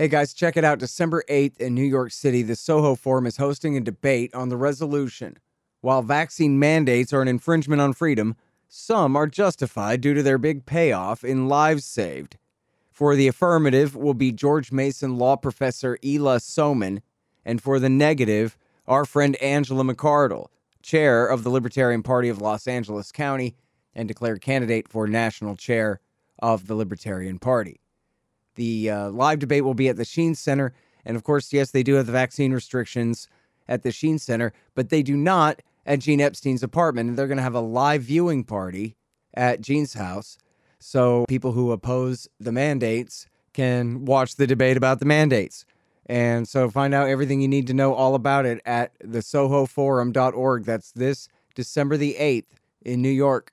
Hey guys, check it out. December 8th in New York City, the Soho Forum is hosting a debate on the resolution. While vaccine mandates are an infringement on freedom, some are justified due to their big payoff in lives saved. For the affirmative will be George Mason law professor Ilya Somin, and for the negative, our friend Angela McArdle, chair of the Libertarian Party of Los Angeles County and declared candidate for national chair of the Libertarian Party. The uh, live debate will be at the Sheen Center. And of course, yes, they do have the vaccine restrictions at the Sheen Center, but they do not at Gene Epstein's apartment. And they're going to have a live viewing party at Gene's house. So people who oppose the mandates can watch the debate about the mandates. And so find out everything you need to know all about it at the sohoforum.org. That's this December the 8th in New York.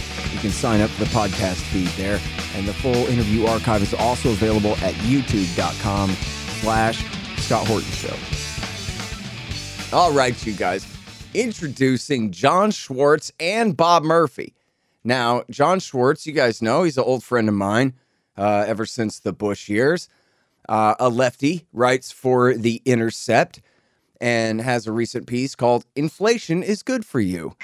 Can sign up for the podcast feed there, and the full interview archive is also available at youtube.com slash Scott Horton Show. All right, you guys, introducing Jon Schwarz and Bob Murphy. Now, Jon Schwarz, you guys know, he's an old friend of mine uh, ever since the Bush years. Uh, a lefty, writes for The Intercept, and has a recent piece called Inflation is Good for You.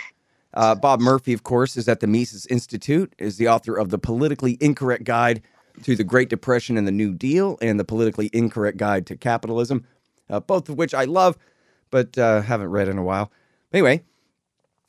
Uh, Bob Murphy, of course, is at the Mises Institute, is the author of the Politically Incorrect Guide to the Great Depression and the New Deal, and the Politically Incorrect Guide to Capitalism, uh, both of which I love, but uh, haven't read in a while. Anyway,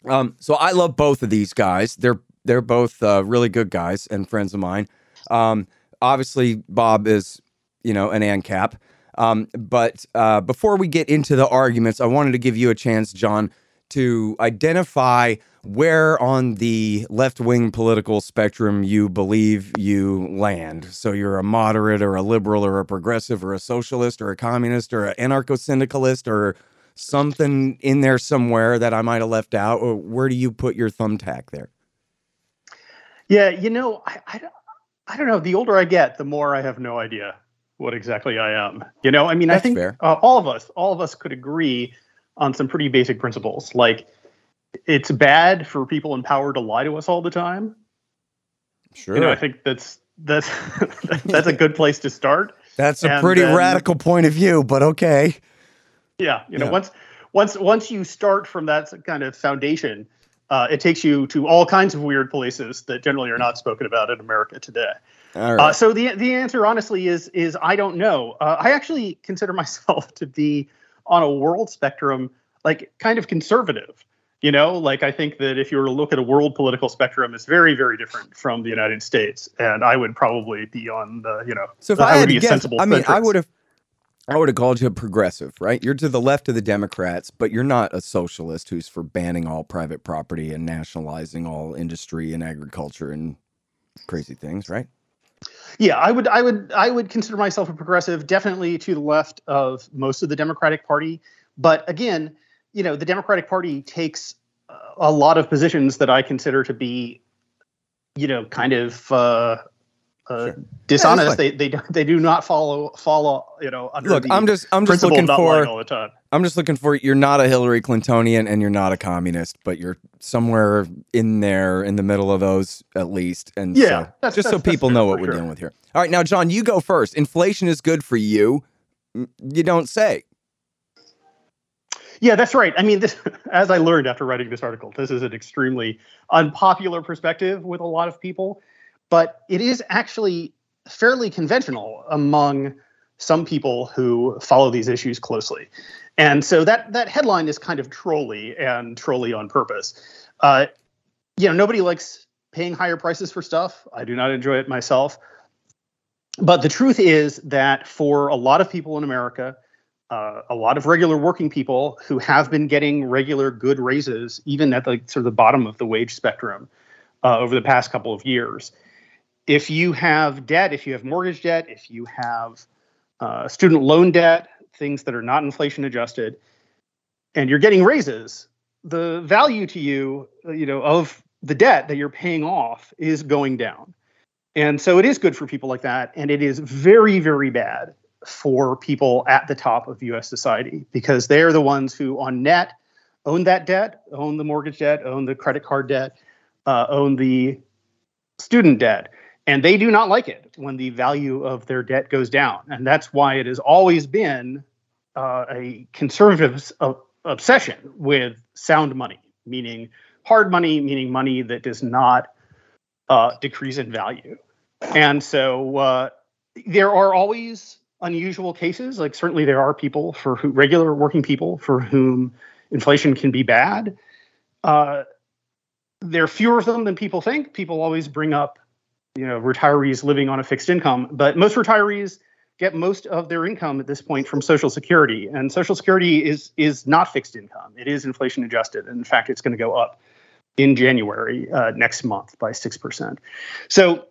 um, so I love both of these guys. They're they're both uh, really good guys and friends of mine. Um, obviously, Bob is you know an ANCAP. Um, but uh, before we get into the arguments, I wanted to give you a chance, John, to identify where on the left wing political spectrum you believe you land. So you're a moderate or a liberal or a progressive or a socialist or a communist or an anarcho syndicalist or something in there somewhere that I might have left out. Or where do you put your thumbtack there? Yeah, you know, I, I, I don't know. The older I get, the more I have no idea what exactly I am. You know, I mean, That's I think uh, all of us, all of us could agree on some pretty basic principles. Like, it's bad for people in power to lie to us all the time. Sure. You know, I think that's that's that's a good place to start. That's a and pretty then, radical point of view, but okay. Yeah, you know, yeah. once once once you start from that kind of foundation, uh, it takes you to all kinds of weird places that generally are not spoken about in America today. All right. Uh, so the the answer, honestly, is is I don't know. Uh, I actually consider myself to be on a world spectrum, like kind of conservative. You know, like I think that if you were to look at a world political spectrum, it's very, very different from the United States, and I would probably be on the, you know, so if I, I would be guess, sensible. I mean, I would have, I would have called you a progressive, right? You're to the left of the Democrats, but you're not a socialist who's for banning all private property and nationalizing all industry and agriculture and crazy things, right? Yeah, I would, I would, I would consider myself a progressive, definitely to the left of most of the Democratic Party, but again you know, the Democratic Party takes a lot of positions that I consider to be, you know, kind of uh, uh, sure. dishonest. Yeah, they they they do not follow follow you know. Look, I'm just I'm just looking for all the time. I'm just looking for you're not a Hillary Clintonian and you're not a communist, but you're somewhere in there in the middle of those at least. And yeah, so, that's, just that's, so people know what we're sure. dealing with here. All right, now John, you go first. Inflation is good for you. You don't say. Yeah, that's right. I mean, this, as I learned after writing this article, this is an extremely unpopular perspective with a lot of people, but it is actually fairly conventional among some people who follow these issues closely. And so that that headline is kind of trolly and trolly on purpose. Uh, you know, nobody likes paying higher prices for stuff. I do not enjoy it myself. But the truth is that for a lot of people in America, uh, a lot of regular working people who have been getting regular good raises, even at the sort of the bottom of the wage spectrum, uh, over the past couple of years. If you have debt, if you have mortgage debt, if you have uh, student loan debt, things that are not inflation adjusted, and you're getting raises, the value to you, you know, of the debt that you're paying off is going down. And so it is good for people like that. And it is very, very bad for people at the top of US society because they're the ones who, on net, own that debt, own the mortgage debt, own the credit card debt, uh, own the student debt. And they do not like it when the value of their debt goes down. And that's why it has always been uh, a conservative uh, obsession with sound money, meaning hard money, meaning money that does not uh, decrease in value. And so uh, there are always unusual cases. Like certainly there are people for who regular working people for whom inflation can be bad. Uh, there are fewer of them than people think. People always bring up, you know, retirees living on a fixed income, but most retirees get most of their income at this point from Social Security, and Social Security is is not fixed income. It is inflation adjusted, and in fact, it's going to go up in January uh, next month by six percent. So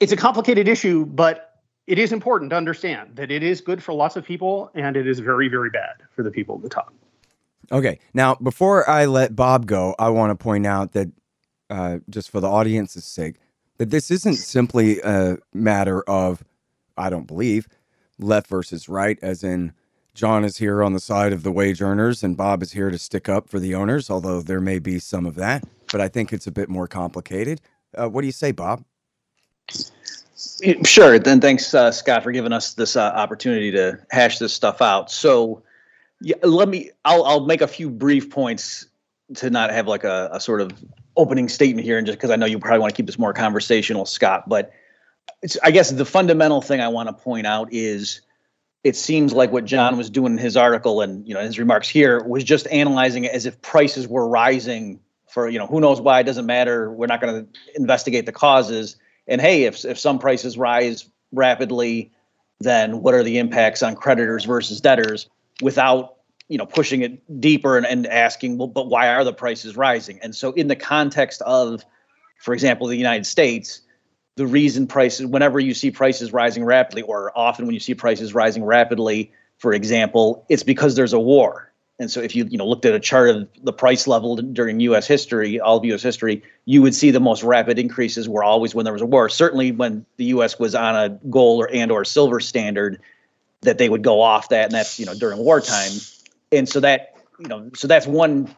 it's a complicated issue, but it is important to understand that it is good for lots of people, and it is very very bad for the people at the top. Okay, now before I let Bob go, I want to point out that uh, just for the audience's sake, that this isn't simply a matter of I don't believe, left versus right, as in John is here on the side of the wage earners and Bob is here to stick up for the owners, although there may be some of that. But I think it's a bit more complicated. Uh, what do you say, Bob? Sure. Then thanks, uh, Scott, for giving us this uh, opportunity to hash this stuff out. So, yeah, let me. I'll I'll make a few brief points to not have like a, a sort of opening statement here, and just because I know you probably want to keep this more conversational, Scott. But I guess the fundamental thing I want to point out is it seems like what John was doing in his article and you know his remarks here was just analyzing it as if prices were rising for you know who knows why it doesn't matter we're not going to investigate the causes and hey if if some prices rise rapidly then what are the impacts on creditors versus debtors without you know pushing it deeper and, and asking well but why are the prices rising and so in the context of for example the United States the reason prices, whenever you see prices rising rapidly, or often when you see prices rising rapidly, for example, it's because there's a war. And so if you you know looked at a chart of the price level during U.S. history, all of U.S. history, you would see the most rapid increases were always when there was a war. Certainly when the U.S. was on a gold or and or silver standard, that they would go off that, and that's you know during wartime. And so that you know so that's one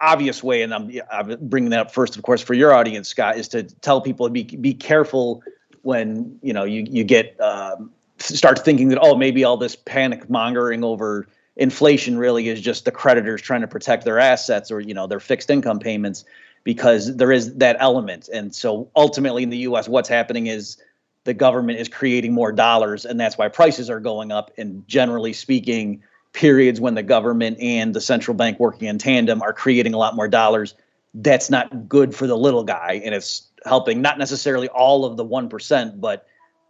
obvious way, and I'm, I'm bringing that up first, of course, for your audience, Scott, is to tell people to be be careful when you know you you get um, start thinking that oh maybe all this panic mongering over inflation really is just the creditors trying to protect their assets or you know their fixed income payments because there is that element. And so ultimately in the US what's happening is the government is creating more dollars and that's why prices are going up. And generally speaking periods when the government and the central bank working in tandem are creating a lot more dollars, that's not good for the little guy. And it's helping not necessarily all of the 1%, but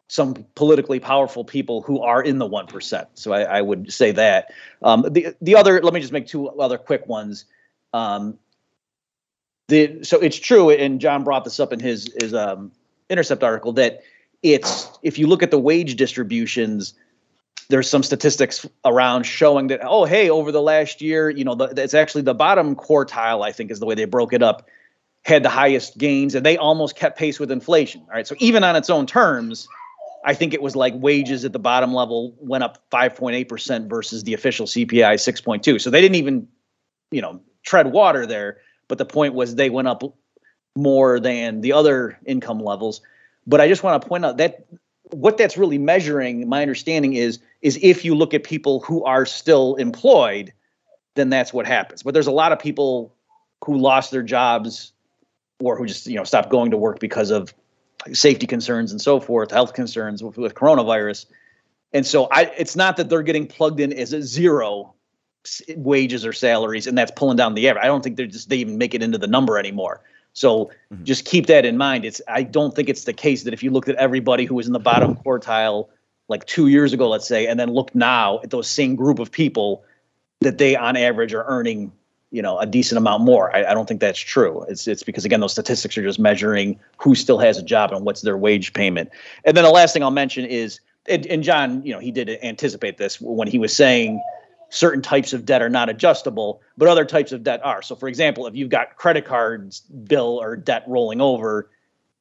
some politically powerful people who are in the 1%. So I, I would say that. Um, the, the other, let me just make two other quick ones. Um, the, so it's true, and John brought this up in his, his um, Intercept article, that it's, if you look at the wage distributions, there's some statistics around showing that oh hey over the last year you know the, it's actually the bottom quartile i think is the way they broke it up had the highest gains and they almost kept pace with inflation all right? So even on its own terms i think it was like wages at the bottom level went up 5.8% versus the official cpi 6.2 so they didn't even you know tread water there but the point was they went up more than the other income levels. But i just want to point out that what that's really measuring, my understanding is, is if you look at people who are still employed, then that's what happens. But there's a lot of people who lost their jobs or who just you know stopped going to work because of safety concerns and so forth, health concerns with, with coronavirus. And so I, it's not that they're getting plugged in as a zero wages or salaries, and that's pulling down the average. I don't think they're just they even make it into the number anymore. So mm-hmm. just keep that in mind. It's I don't think it's the case that if you looked at everybody who was in the bottom quartile like two years ago, let's say, and then look now at those same group of people, that they on average are earning you know a decent amount more. I, I, don't think that's true. It's it's because again those statistics are just measuring who still has a job and what's their wage payment. And then the last thing I'll mention is and, and John, you know, he did anticipate this when he was saying certain types of debt are not adjustable, but other types of debt are. So for example, if you've got credit cards bill or debt rolling over,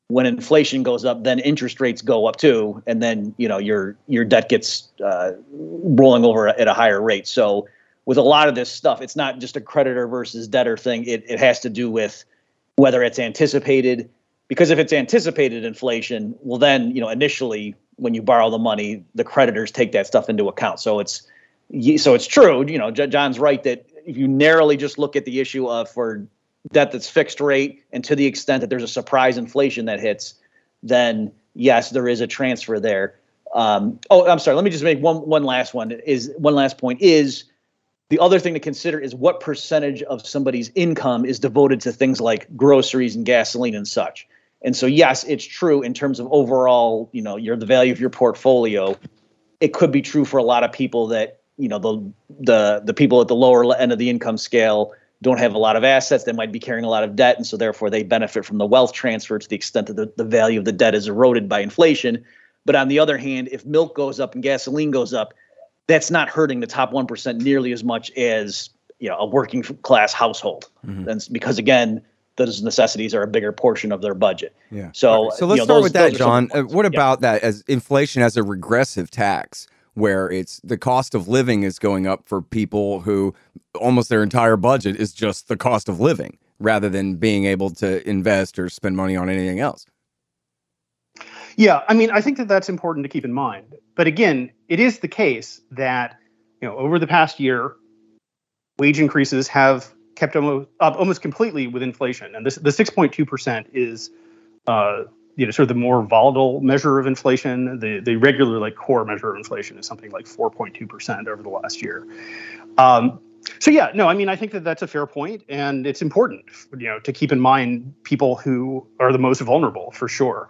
when inflation goes up, then interest rates go up too, and then you know your your debt gets uh, rolling over at a higher rate. So with a lot of this stuff, it's not just a creditor versus debtor thing. It, it has to do with whether it's anticipated. Because if it's anticipated inflation, well, then you know initially when you borrow the money, the creditors take that stuff into account. So it's so it's true. You know, John's right that if you narrowly just look at the issue of for debt that's fixed rate, and to the extent that there's a surprise inflation that hits, then yes, there is a transfer there. Um, oh, I'm sorry. Let me just make one one last one. Is one last point is the other thing to consider is what percentage of somebody's income is devoted to things like groceries and gasoline and such. And so, yes, it's true in terms of overall, you know, your the value of your portfolio. It could be true for a lot of people that you know the the the people at the lower end of the income scale don't have a lot of assets. They might be carrying a lot of debt, and so therefore they benefit from the wealth transfer to the extent that the, the value of the debt is eroded by inflation. But on the other hand, if milk goes up and gasoline goes up, that's not hurting the top 1% nearly as much as you know a working class household mm-hmm. and because again those necessities are a bigger portion of their budget yeah so so let's you know, start those, with that john uh, what about yeah. that as inflation as a regressive tax where it's the cost of living is going up for people who almost their entire budget is just the cost of living rather than being able to invest or spend money on anything else yeah, I mean, I think that that's important to keep in mind. But again, it is the case that you know over the past year, wage increases have kept almost up almost completely with inflation, and this the 6.2 percent is. Uh, you know, sort of the more volatile measure of inflation. The the regular like core measure of inflation is something like 4.2 percent over the last year. Um, so yeah, no, I mean, I think that that's a fair point, and it's important, you know, to keep in mind people who are the most vulnerable for sure.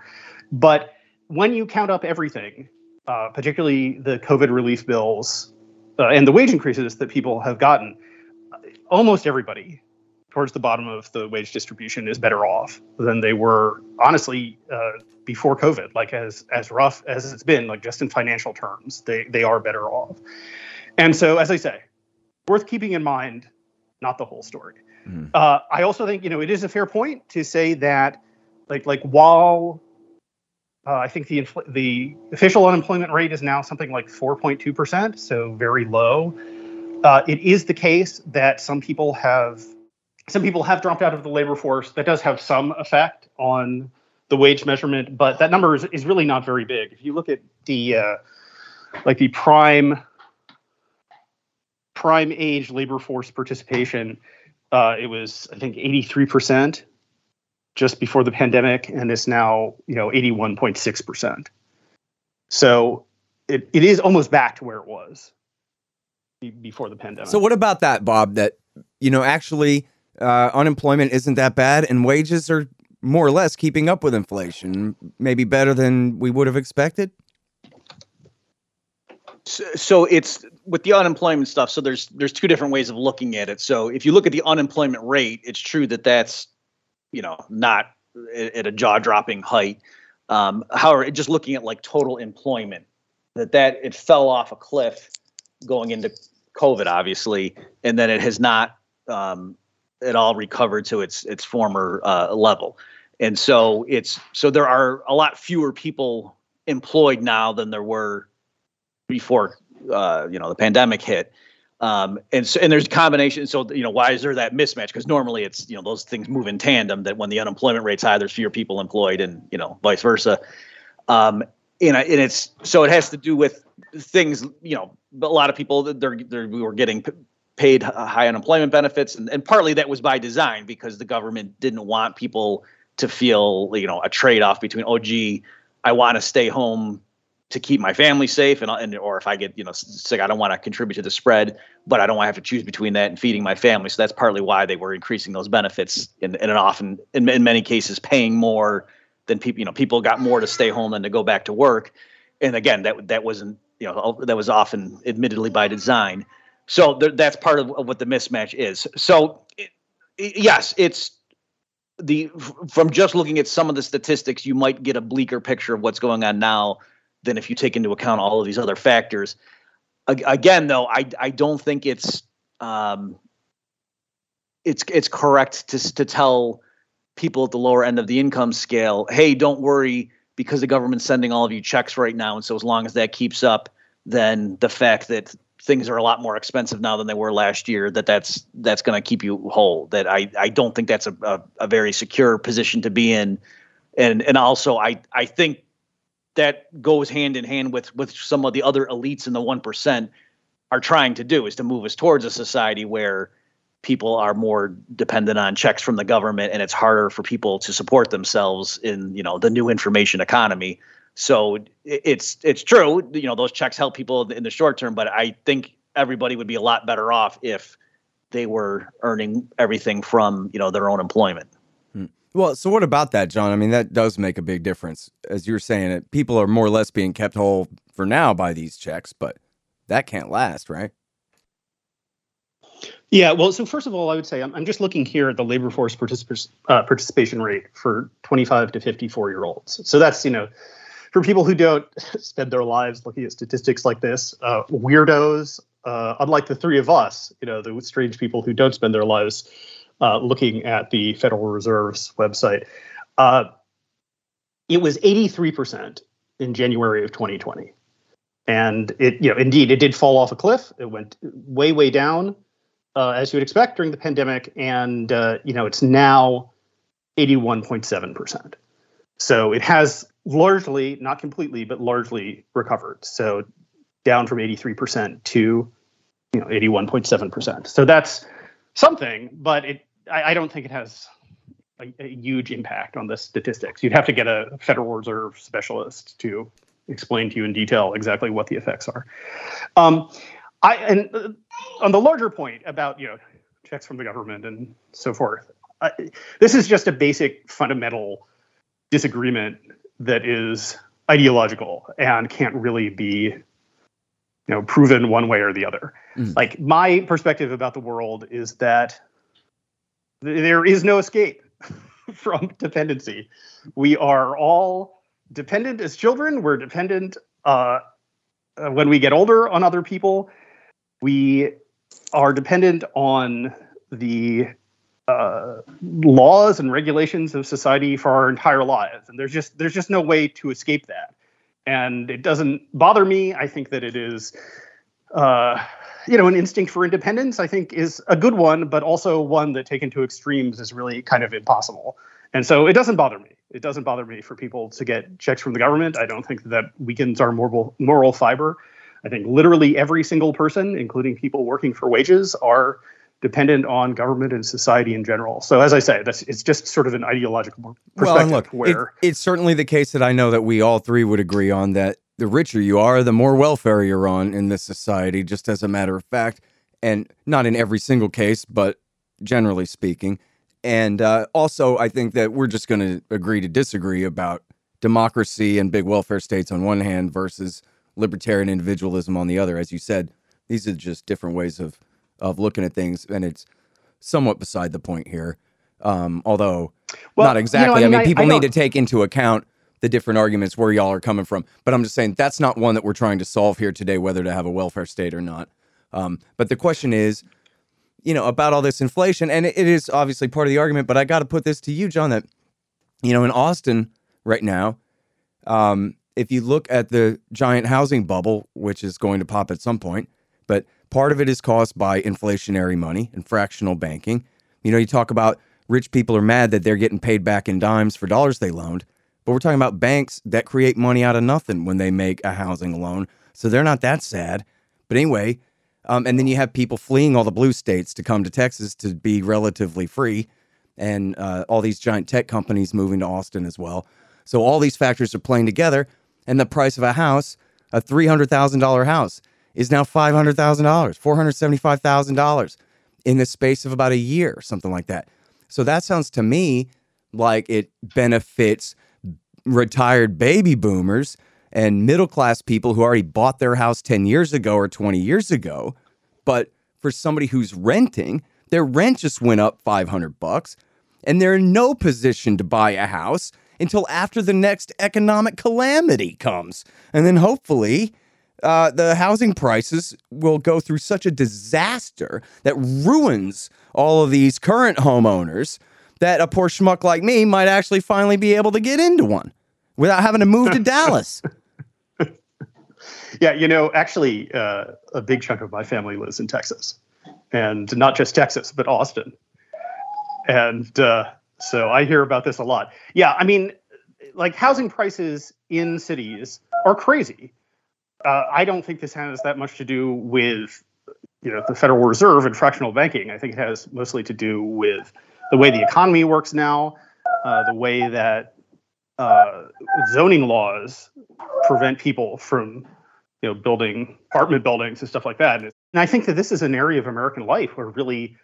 But when you count up everything, uh, particularly the COVID relief bills uh, and the wage increases that people have gotten, almost everybody towards the bottom of the wage distribution is better off than they were honestly uh, before COVID. Like as as rough as it's been, like just in financial terms, they they are better off. And so, as I say, worth keeping in mind, not the whole story. Mm. Uh, I also think you know it is a fair point to say that like like while uh, I think the infl- the official unemployment rate is now something like 4.2 percent, so very low. Uh, it is the case that some people have some people have dropped out of the labor force. That does have some effect on the wage measurement, but that number is, is really not very big. If you look at the uh, like the prime prime age labor force participation, uh, it was I think 83 percent just before the pandemic and it's now you know 81.6 percent. So it, it is almost back to where it was before the pandemic. So what about that, Bob? That you know actually uh, unemployment isn't that bad and wages are more or less keeping up with inflation, maybe better than we would have expected. So, it's with the unemployment stuff. So there's there's two different ways of looking at it. So if you look at the unemployment rate, it's true that that's you know not at a jaw dropping height. Um, however, just looking at like total employment, that that it fell off a cliff going into COVID, obviously, and then it has not um, at all recovered to its its former uh, level. And so it's so there are a lot fewer people employed now than there were before uh, you know the pandemic hit. Um, and so, and there's a combination. So, you know, why is there that mismatch? Because normally it's, you know, those things move in tandem that when the unemployment rate's high, there's fewer people employed and, you know, vice versa. Um, and, and it's, so it has to do with things, you know, a lot of people that they're, they're, we were getting paid uh, high unemployment benefits. And, and partly that was by design because the government didn't want people to feel, you know, a trade off between, oh, gee, I want to stay home to keep my family safe and, uh, and or if I get you know sick, I don't want to contribute to the spread, but I don't want to have to choose between that and feeding my family. So that's partly why they were increasing those benefits and and often in, in many cases paying more than people you know people got more to stay home than to go back to work. And again, that that wasn't you know that was often admittedly by design. So there, that's part of, what the mismatch is. So yes, it's the from just looking at some of the statistics, you might get a bleaker picture of what's going on now than if you take into account all of these other factors. Again, though, I I don't think it's um, it's it's correct to to tell people at the lower end of the income scale, hey, don't worry because the government's sending all of you checks right now, and so as long as that keeps up, then the fact that things are a lot more expensive now than they were last year that that's that's going to keep you whole that i i don't think that's a, a, a, very secure position to be in. And and also i i think that goes hand in hand with with some of the other elites in the 1% are trying to do is to move us towards a society where people are more dependent on checks from the government and it's harder for people to support themselves in you know the new information economy so it's it's true, you know, those checks help people in the short term, but I think everybody would be a lot better off if they were earning everything from you know their own employment. Hmm. Well, so what about that, John? I mean, that does make a big difference. As you were saying, it people are more or less being kept whole for now by these checks, but that can't last, right? Yeah, well, so first of all, I would say I'm, I'm just looking here at the labor force particip- uh, participation rate for 25 to 54 year olds. So that's you know for people who don't spend their lives looking at statistics like this, uh, weirdos, uh, unlike the three of us, you know, the strange people who don't spend their lives uh, looking at the Federal Reserve's website, uh, it was 83% in January of 2020. And it, you know, indeed, it did fall off a cliff. It went way, way down, uh, as you would expect during the pandemic. And, uh, you know, it's now 81.7%. So it has largely, not completely, but largely recovered. So down from 83% to you know 81.7%. So that's something, but it I, I don't think it has a, a, huge impact on the statistics. You'd have to get a Federal Reserve specialist to explain to you in detail exactly what the effects are. Um, I and uh, on the larger point about you know checks from the government and so forth. This is just a basic fundamental disagreement that is ideological and can't really be you know proven one way or the other. Mm. like my perspective about the world is that th- there is no escape from dependency. We are all dependent as children. We're dependent uh, uh, when we get older on other people. We are dependent on the uh, laws and regulations of society for our entire lives, and there's just there's just no way to escape that. And it doesn't bother me. I think that it is, uh, you know, an instinct for independence. I think is a good one, but also one that taken to extremes is really kind of impossible. And so it doesn't bother me. It doesn't bother me for people to get checks from the government. I don't think that weakens our moral moral fiber. I think literally every single person, including people working for wages, are dependent on government and society in general. So as I say, that's it's just sort of an ideological perspective. Well, look, where it, it's certainly the case that I know that we all three would agree on that the richer you are, the more welfare you're on in this society, just as a matter of fact, and not in every single case, but generally speaking. And uh, also, I think that we're just going to agree to disagree about democracy and big welfare states on one hand versus libertarian individualism on the other. As you said, these are just different ways of of looking at things, and it's somewhat beside the point here. Um, although well, not exactly. You know, I mean, I people I, need to take into account the different arguments where y'all are coming from. But I'm just saying that's not one that we're trying to solve here today, whether to have a welfare state or not. Um, but the question is, you know, about all this inflation, and it, it is obviously part of the argument. But I got to put this to you, John, that you know, in Austin right now, um, if you look at the giant housing bubble, which is going to pop at some point, but Part of it is caused by inflationary money and fractional banking. You know, you talk about rich people are mad that they're getting paid back in dimes for dollars they loaned, but we're talking about banks that create money out of nothing when they make a housing loan. So they're not that sad. But anyway, um, and then you have people fleeing all the blue states to come to Texas to be relatively free, and uh, all these giant tech companies moving to Austin as well. So all these factors are playing together, and the price of a house, a three hundred thousand dollar house, is now $500,000, $475,000 in the space of about a year, something like that. So that sounds to me like it benefits retired baby boomers and middle class people who already bought their house 10 years ago or 20 years ago. But for somebody who's renting, Their rent just went up 500 bucks, and they're in no position to buy a house until after the next economic calamity comes. And then hopefully, uh, the housing prices will go through such a disaster that ruins all of these current homeowners that a poor schmuck like me might actually finally be able to get into one without having to move to Dallas. Yeah, you know, actually, uh, a big chunk of my family lives in Texas, and not just Texas, but Austin. And uh, so I hear about this a lot. Yeah, I mean, like housing prices in cities are crazy. Uh, I don't think this has that much to do with, you know, the Federal Reserve and fractional banking. I think it has mostly to do with the way the economy works now, uh, the way that uh, zoning laws prevent people from you know, building apartment buildings and stuff like that. And I think that this is an area of American life where really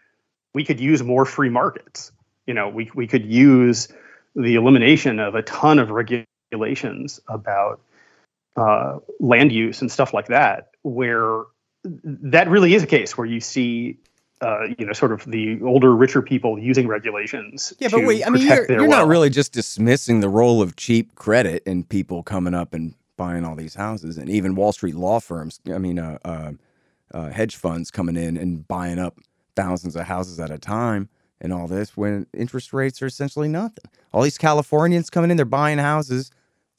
we could use more free markets. You know, we we could use the elimination of a ton of regulations about uh, land use and stuff like that, where that really is a case where you see uh, you know, sort of the older, richer people using regulations. Yeah, but wait, I mean, you're, you're not really just dismissing the role of cheap credit and people coming up and buying all these houses, and even Wall Street law firms. I mean, uh, uh, uh, hedge funds coming in and buying up thousands of houses at a time, and all this when interest rates are essentially nothing. All these Californians coming in, they're buying houses.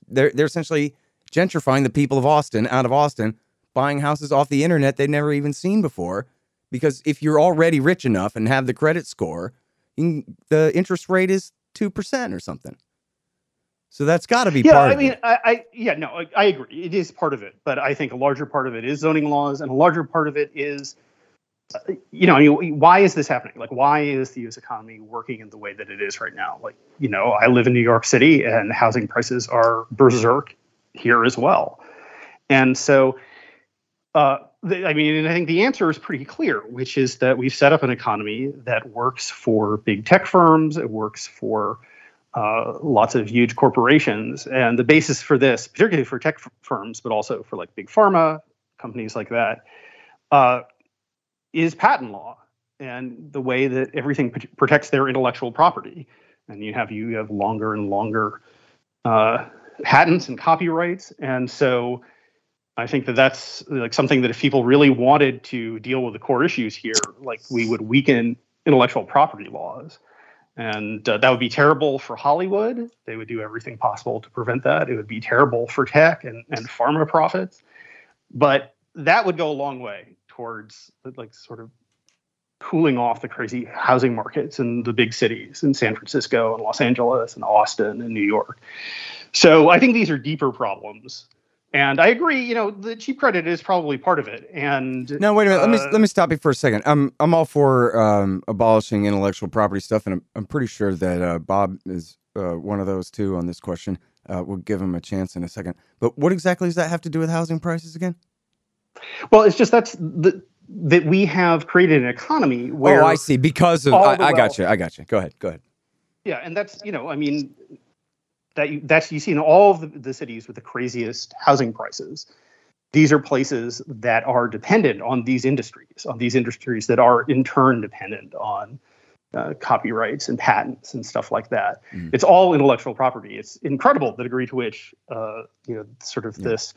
They're they're essentially gentrifying the people of Austin out of Austin, buying houses off the internet they'd never even seen before. Because if you're already rich enough and have the credit score, can, the interest rate is two percent or something. So that's got to be part. yeah, I mean, I, I, yeah, no, I, I, agree. It is part of it, but I think a larger part of it is zoning laws, and a larger part of it is, uh, you know, why is this happening? Like, why is the U.S. economy working in the way that it is right now? Like, you know, I live in New York City, and housing prices are berserk here as well, and so. Uh, the, I mean, and I think the answer is pretty clear, which is that we've set up an economy that works for big tech firms. It works for uh, lots of huge corporations. And the basis for this, particularly for tech firms, but also for like big pharma companies like that, uh, is patent law and the way that everything protects their intellectual property. And you have you have longer and longer uh, patents and copyrights, and so I think that that's like something that if people really wanted to deal with the core issues here, like we would weaken intellectual property laws and uh, that would be terrible for Hollywood. They would do everything possible to prevent that. It would be terrible for tech and, and pharma profits. But that would go a long way towards like sort of cooling off the crazy housing markets in the big cities in San Francisco and Los Angeles and Austin and New York. So I think these are deeper problems and I agree, you know, the cheap credit is probably part of it. And no, wait a minute. Uh, let me uh, let me stop you for a second. I'm I'm all for um, abolishing intellectual property stuff, and I'm I'm pretty sure that uh, Bob is uh, one of those too on this question. Uh, we'll give him a chance in a second. But what exactly does that have to do with housing prices again? Well, it's just that's the that we have created an economy where. Oh, I see. Because of I, I got you. I got you. Go ahead. Go ahead. Yeah, and that's you know, I mean, that you, that's you see in all of the, the cities with the craziest housing prices. These are places that are dependent on these industries, on these industries that are in turn dependent on uh, copyrights and patents and stuff like that. Mm. It's all intellectual property. It's incredible the degree to which uh, you know sort of yeah. this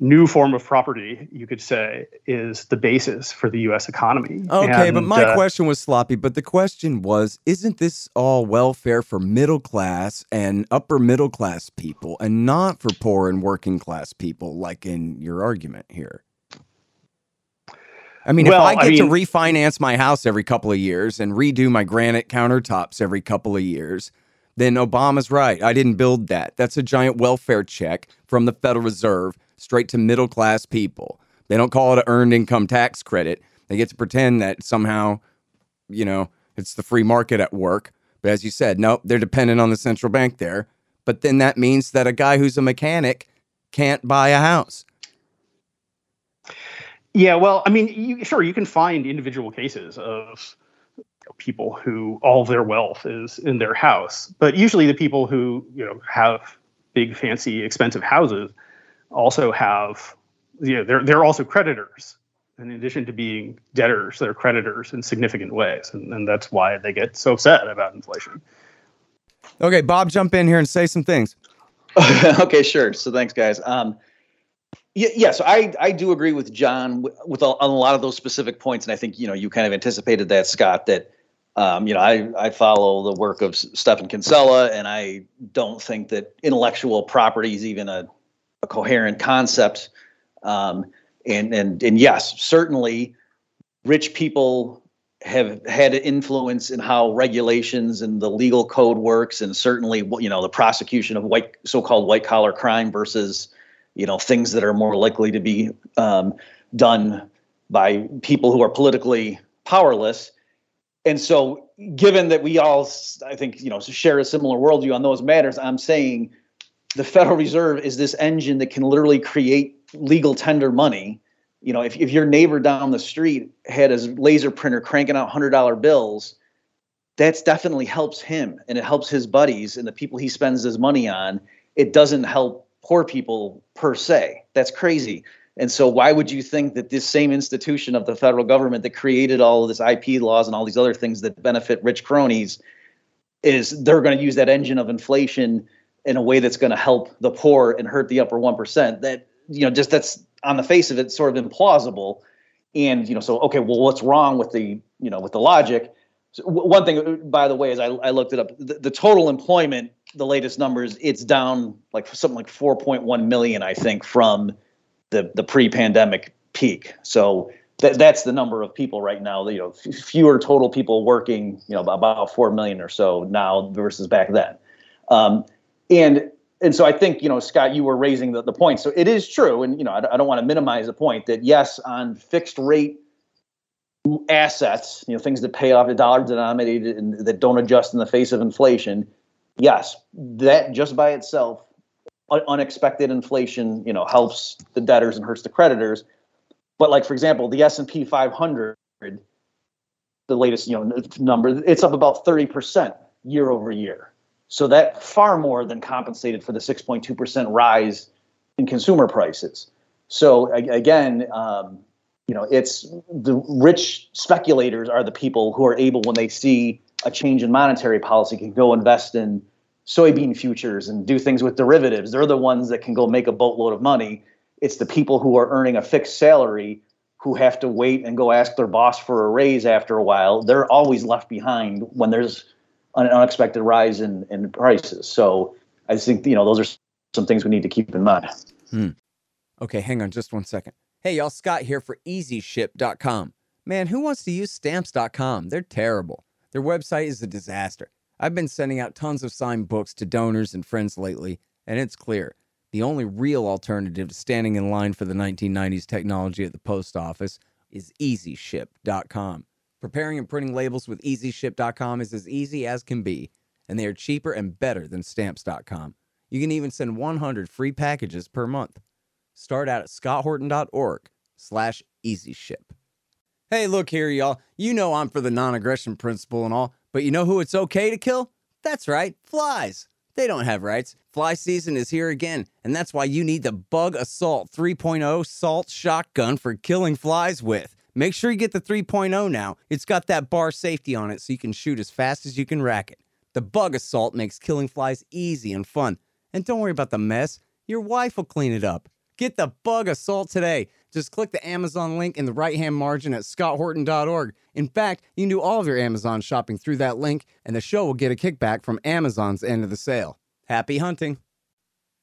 new form of property, you could say, is the basis for the U.S. economy. Okay, and, but my uh, question was sloppy. But the question was, isn't this all welfare for middle class and upper middle class people, and not for poor and working class people, like in your argument here? I mean, well, if I get I mean, to refinance my house every couple of years and redo my granite countertops every couple of years, then Obama's right. I didn't build that. That's a giant welfare check from the Federal Reserve straight to middle class people. They don't call it an earned income tax credit. They get to pretend that somehow, you know, it's the free market at work. But as you said, no, they're dependent on the central bank there. But then that means that a guy who's a mechanic can't buy a house. Yeah, well, I mean, you, sure, you can find individual cases of people who all their wealth is in their house, but usually the people who you know have big, fancy, expensive houses also have you know they're they're also creditors in addition to being debtors, they're creditors in significant ways. And, and that's why they get so upset about inflation. Okay, Bob, jump in here and say some things. okay, sure. So thanks, guys. Um, yeah, yeah, so I, I do agree with John with, with a, on a lot of those specific points, and I think you know you kind of anticipated that, Scott. That um, you know I I follow the work of Stephan Kinsella, and I don't think that intellectual property is even a, a coherent concept. Um, and and and yes, certainly, rich people have had an influence in how regulations and the legal code works, and certainly, you know, the prosecution of white so-called white collar crime versus, you know, things that are more likely to be um, done by people who are politically powerless. And so, given that we all, I think, you know, share a similar worldview on those matters, I'm saying the Federal Reserve is this engine that can literally create legal tender money. You know, if, if your neighbor down the street had his laser printer cranking out hundred dollar bills, that's definitely helps him and it helps his buddies and the people he spends his money on. It doesn't help poor people per se. That's crazy. And so, why would you think that this same institution of the federal government that created all of this IP laws and all these other things that benefit rich cronies is they're going to use that engine of inflation in a way that's going to help the poor and hurt the upper 1%? That you know, just that's on the face of it sort of implausible. And you know, so okay, well, what's wrong with the you know with the logic? So one thing, by the way, is I, I looked it up. The, the, total employment, the latest numbers, it's down like something like 4.1 million, I think, from the the pre-pandemic peak. So that that's the number of people right now. You know, f- fewer total people working. You know, about four million or so now versus back then. Um, and and so I think you know, Scott, you were raising the, the point. So it is true, and you know, I, I don't want to minimize the point that yes, on fixed rate assets, you know, things that pay off the dollar denominated and that don't adjust in the face of inflation, yes, that just by itself, unexpected inflation, you know, helps the debtors and hurts the creditors. But like for example, the S and P 500, the latest you know number, it's up about 30 percent year over year. So that far more than compensated for the 6.2% rise in consumer prices. So again, um, you know, it's the rich speculators are the people who are able, when they see a change in monetary policy, can go invest in soybean futures and do things with derivatives. They're the ones that can go make a boatload of money. It's the people who are earning a fixed salary who have to wait and go ask their boss for a raise after a while. They're always left behind when there's an unexpected rise in, in prices. So I think, you know, those are some things we need to keep in mind. Hmm. Okay, hang on just one second. Hey, y'all, Scott here for EasyShip.com. Man, who wants to use Stamps.com? They're terrible. Their website is a disaster. I've been sending out tons of signed books to donors and friends lately, and it's clear the only real alternative to standing in line for the 1990s technology at the post office is EasyShip.com. Preparing and printing labels with EasyShip.com is as easy as can be, and they are cheaper and better than Stamps.com. You can even send 100 free packages per month. Start out at scotthorton.org slash easyship. Hey, look here, y'all. You know I'm for the non-aggression principle and all, but you know who it's okay to kill? That's right, flies. They don't have rights. Fly season is here again, and that's why you need the Bug-A-Salt 3.0 Salt Shotgun for killing flies with. Make sure you get the 3.0 now. It's got that bar safety on it so you can shoot as fast as you can rack it. The Bug-A-Salt makes killing flies easy and fun. And don't worry about the mess, your wife will clean it up. Get the Bug-A-Salt today. Just click the Amazon link in the right hand margin at scotthorton.org. In fact, you can do all of your Amazon shopping through that link, and the show will get a kickback from Amazon's end of the sale. Happy hunting.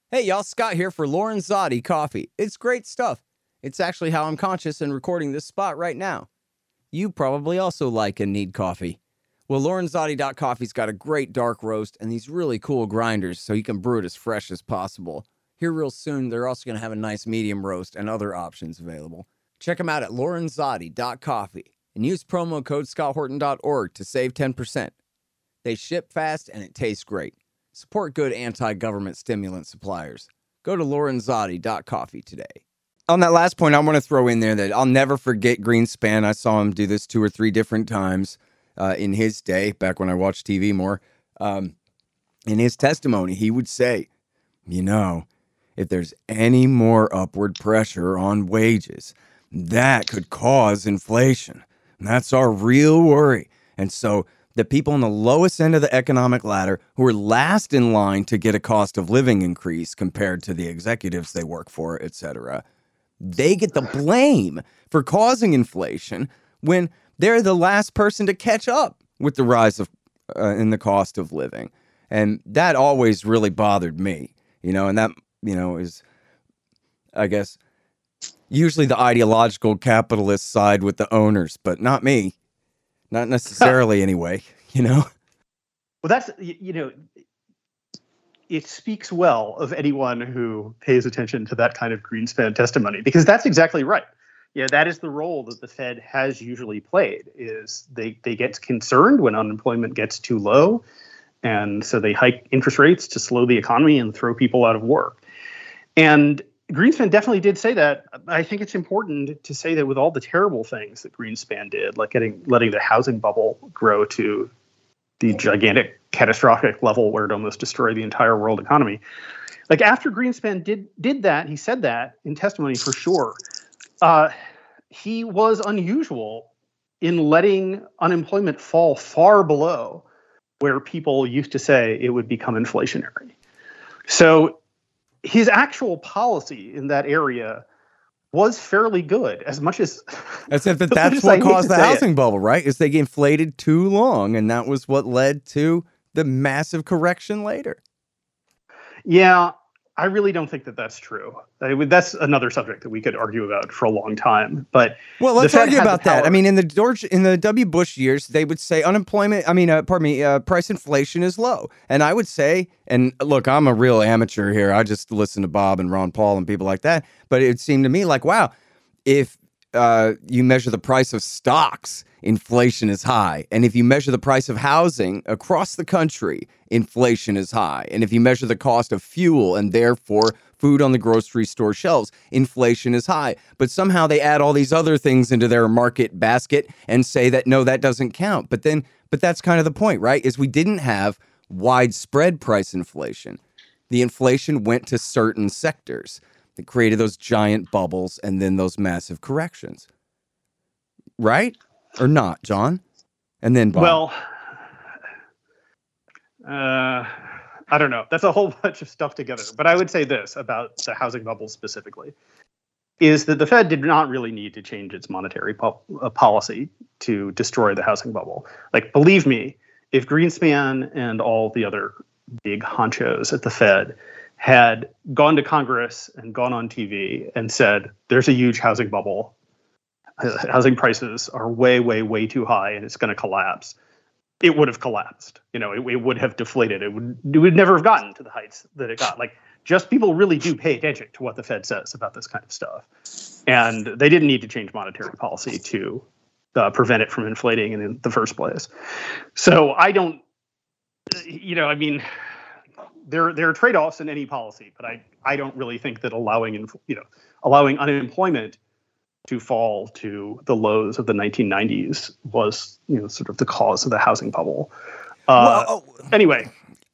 Hey, y'all, Scott here for Lorenzotti Coffee. It's great stuff. It's actually how I'm conscious and recording this spot right now. You probably also like and need coffee. Well, Lorenzotti.coffee's got a great dark roast and these really cool grinders so you can brew it as fresh as possible. Here, real soon, they're also going to have a nice medium roast and other options available. Check them out at Lorenzotti.coffee and use promo code ScottHorton.org to save 10%. They ship fast and it tastes great. Support good anti government stimulant suppliers. Go to Lorenzotti.coffee today on that last point, I want to throw in there that I'll never forget Greenspan. I saw him do this two or three different times uh, in his day, back when I watched TV more. Um, in his testimony, he would say, you know, if there's any more upward pressure on wages, that could cause inflation. That's our real worry. And so the people on the lowest end of the economic ladder who are last in line to get a cost of living increase compared to the executives they work for, et cetera, they get the blame for causing inflation when they're the last person to catch up with the rise of uh, in the cost of living. And that always really bothered me, you know, and that, you know, is, I guess, usually the ideological capitalist side with the owners, but not me. Not necessarily, anyway, you know? Well, that's, you know, it speaks well of anyone who pays attention to that kind of Greenspan testimony because that's exactly right. Yeah, that is the role that the Fed has usually played. Is they they get concerned when unemployment gets too low, and so they hike interest rates to slow the economy and throw people out of work. And Greenspan definitely did say that. I think it's important to say that with all the terrible things that Greenspan did, like getting letting the housing bubble grow to the gigantic catastrophic level where it almost destroyed the entire world economy. Like after Greenspan did did that, he said that in testimony for sure. Uh, he was unusual in letting unemployment fall far below where people used to say it would become inflationary. So his actual policy in that area was fairly good as much as as if that that's what caused the housing it. bubble right is they inflated too long and that was what led to the massive correction later yeah I really don't think that that's true. I mean, that's another subject that we could argue about for a long time. But well, let's argue about that. I mean, in the George in the W. Bush years, they would say unemployment. I mean, uh, pardon me, uh, price inflation is low, and I would say, and look, I'm a real amateur here. I just listen to Bob and Ron Paul and people like that. But it seemed to me like, wow, if uh, you measure the price of stocks inflation is high. And if you measure the price of housing across the country, inflation is high. And if you measure the cost of fuel and therefore food on the grocery store shelves, inflation is high. But somehow they add all these other things into their market basket and say that no, that doesn't count. But then, but that's kind of the point, right? Is we didn't have widespread price inflation. The inflation went to certain sectors that created those giant bubbles and then those massive corrections. Right? Or not, Jon? And then Bob. Well, uh, I don't know. That's a whole bunch of stuff together. But I would say this about the housing bubble specifically is that the Fed did not really need to change its monetary po- uh, policy to destroy the housing bubble. Like, believe me, if Greenspan and all the other big honchos at the Fed had gone to Congress and gone on TV and said, there's a huge housing bubble housing prices are way, way, way too high and it's going to collapse, it would have collapsed. You know, it, it, would have deflated. It would it would never have gotten to the heights that it got. Like just people really do pay attention to what the Fed says about this kind of stuff, and they didn't need to change monetary policy to uh, prevent it from inflating in the first place. So I don't, you know, I mean. There, there are trade-offs in any policy, but I, I don't really think that allowing, you know, allowing unemployment to fall to the lows of the 1990s was, you know, sort of the cause of the housing bubble. Uh, well, oh, anyway.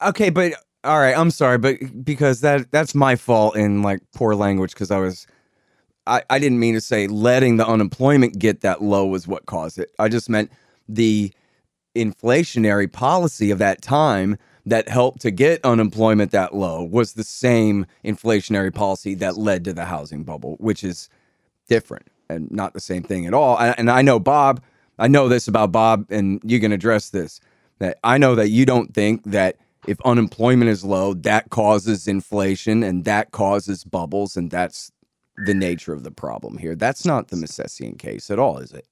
Okay, but all right, I'm sorry, but because that that's my fault in like poor language because I was I, I didn't mean to say letting the unemployment get that low was what caused it. I just meant the inflationary policy of that time that helped to get unemployment that low was the same inflationary policy that led to the housing bubble, which is different and not the same thing at all. And I know Bob, I know this about Bob, and you can address this. That I know that you don't think that if unemployment is low, that causes inflation and that causes bubbles, and that's the nature of the problem here. That's not the Misesian case at all, is it?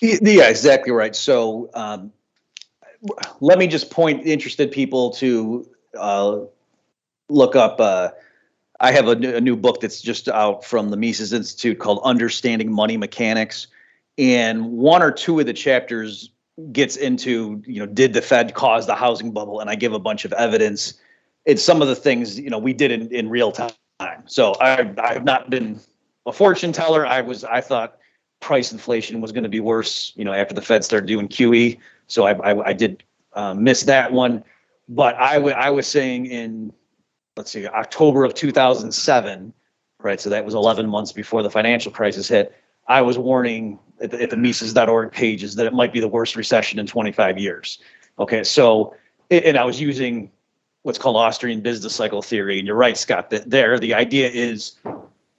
Yeah, exactly right. So um, let me just point interested people to uh, look up. Uh, I have a, a new book that's just out from the Mises Institute called Understanding Money Mechanics. And one or two of the chapters gets into, you know, did the Fed cause the housing bubble? And I give a bunch of evidence. It's some of the things, you know, we did in, in real time. So I, I've not been a fortune teller. I was, I thought price inflation was going to be worse, you know, after the Fed started doing QE. So I, I, I did uh, miss that one. But I, w- I was saying in let's see, October of 2007, right? So that was 11 months before the financial crisis hit. I was warning at the, at the Mises.org pages that it might be the worst recession in 25 years. Okay, so and I was using what's called Austrian business cycle theory, and you're right, Scott. That there, the idea is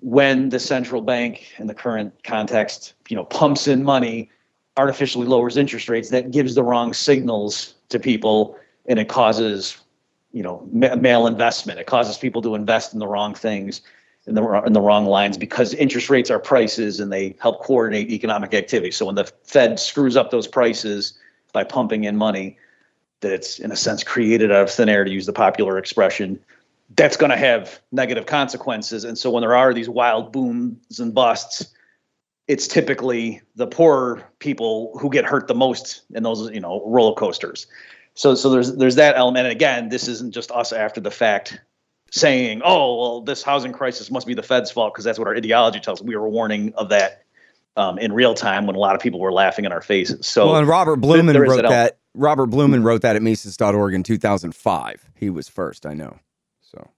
when the central bank in the current context, you know, pumps in money, artificially lowers interest rates, that gives the wrong signals to people, and it causes, you know, malinvestment It causes people to invest in the wrong things in the in the wrong lines because interest rates are prices and they help coordinate economic activity. So when the Fed screws up those prices by pumping in money, that it's in a sense created out of thin air to use the popular expression, that's going to have negative consequences. And so when there are these wild booms and busts, it's typically the poorer people who get hurt the most in those you know roller coasters. So so there's there's that element. And again, this isn't just us after the fact saying, "Oh, well, this housing crisis must be the Fed's fault," because that's what our ideology tells. us. We were warning of that um, in real time when a lot of people were laughing in our faces. So, well, and Robert Blumen wrote that. that Robert Blumen wrote that at Mises.org in 2005. He was first, I know. So,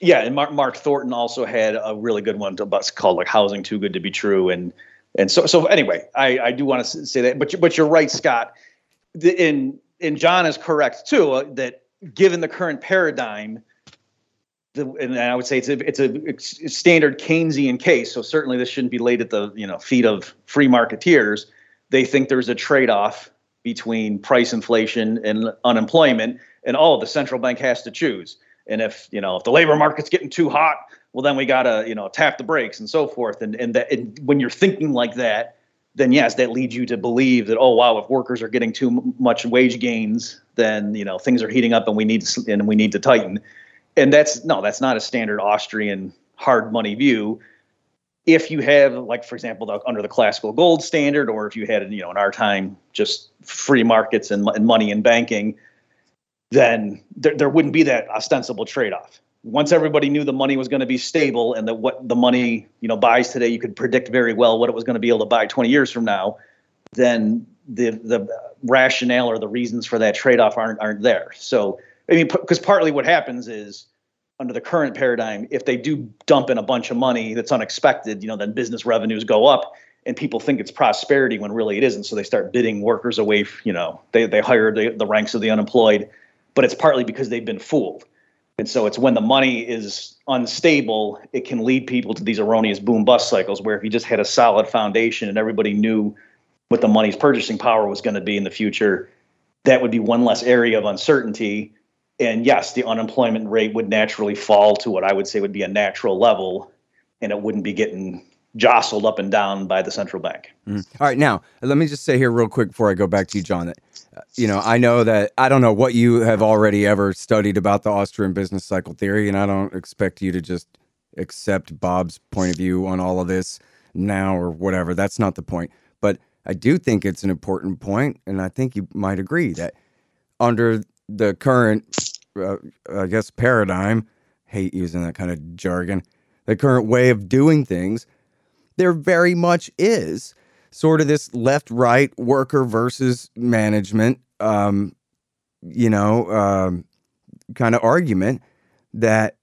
yeah, and Mark, Mark Thornton also had a really good one about called like "Housing Too Good to Be True," and and so so anyway, I I do want to say that, but you, but you're right, Scott. The, and and Jon is correct too uh, that given the current paradigm the, and I would say it's a it's a standard Keynesian case. So certainly this shouldn't be laid at the you know feet of free marketeers. They think there's a trade-off between price inflation and unemployment, and oh, the central bank has to choose. And if you know if the labor market's getting too hot, well then we gotta you know tap the brakes and so forth. And and that and when you're thinking like that, then yes, that leads you to believe that oh wow, if workers are getting too much wage gains, then you know things are heating up and we need to and we need to tighten and that's no, that's not a standard Austrian hard money view. If you have, like for example, the, under the classical gold standard, or if you had, you know, in our time, just free markets and, and money and banking, then there, there wouldn't be that ostensible trade-off. Once everybody knew the money was going to be stable and that what the money, you know, buys today, you could predict very well what it was going to be able to buy 20 years from now. Then the the rationale or the reasons for that trade-off aren't aren't there. So I mean, because p- partly what happens is under the current paradigm, if they do dump in a bunch of money that's unexpected, you know, then business revenues go up and people think it's prosperity when really it isn't. So they start bidding workers away, you know, they, they hire the, the ranks of the unemployed, but it's partly because they've been fooled. And so it's when the money is unstable, it can lead people to these erroneous boom bust cycles where if you just had a solid foundation and everybody knew what the money's purchasing power was going to be in the future, that would be one less area of uncertainty. And yes, the unemployment rate would naturally fall to what I would say would be a natural level, and it wouldn't be getting jostled up and down by the central bank. Mm. All right, now let me just say here real quick before I go back to you, Jon. That uh, you know, I know that I don't know what you have already ever studied about the Austrian business cycle theory, and I don't expect you to just accept Bob's point of view on all of this now or whatever. That's not the point. But I do think it's an important point, and I think you might agree that under the current, uh, I guess, paradigm, hate using that kind of jargon, the current way of doing things, there very much is sort of this left right worker versus management, um, you know, um, kind of argument that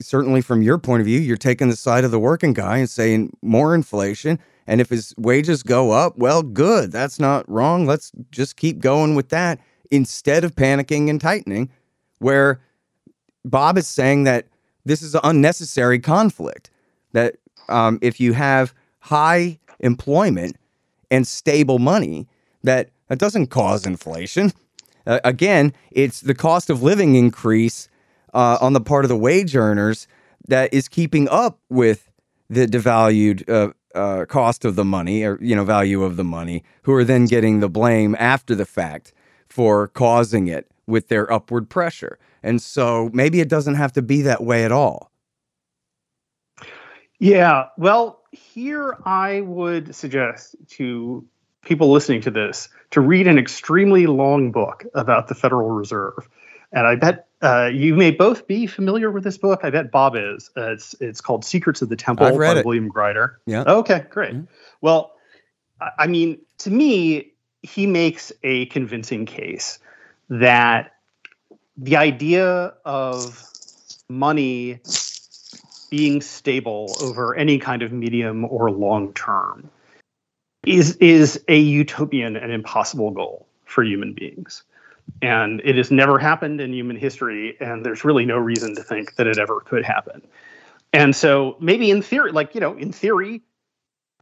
certainly from your point of view, you're taking the side of the working guy and saying more inflation. And if his wages go up, well, good. That's not wrong. Let's just keep going with that instead of panicking and tightening, where Bob is saying that this is an unnecessary conflict. That um, if you have high employment and stable money, that that doesn't cause inflation. Uh, again, it's the cost of living increase uh, on the part of the wage earners that is keeping up with the devalued uh, uh, cost of the money or you know value of the money, who are then getting the blame after the fact for causing it with their upward pressure. And so maybe it doesn't have to be that way at all. Yeah. Well, here I would suggest to people listening to this to read an extremely long book about the Federal Reserve. And I bet uh, you may both be familiar with this book. I bet Bob is. Uh, it's it's called Secrets of the Temple I've read by it. William Greider. Yeah. Okay, great. Mhm. Well, I mean, to me, he makes a convincing case that the idea of money being stable over any kind of medium or long term is is a utopian and impossible goal for human beings. And it has never happened in human history, and there's really no reason to think that it ever could happen. And so maybe in theory, like, you know, in theory,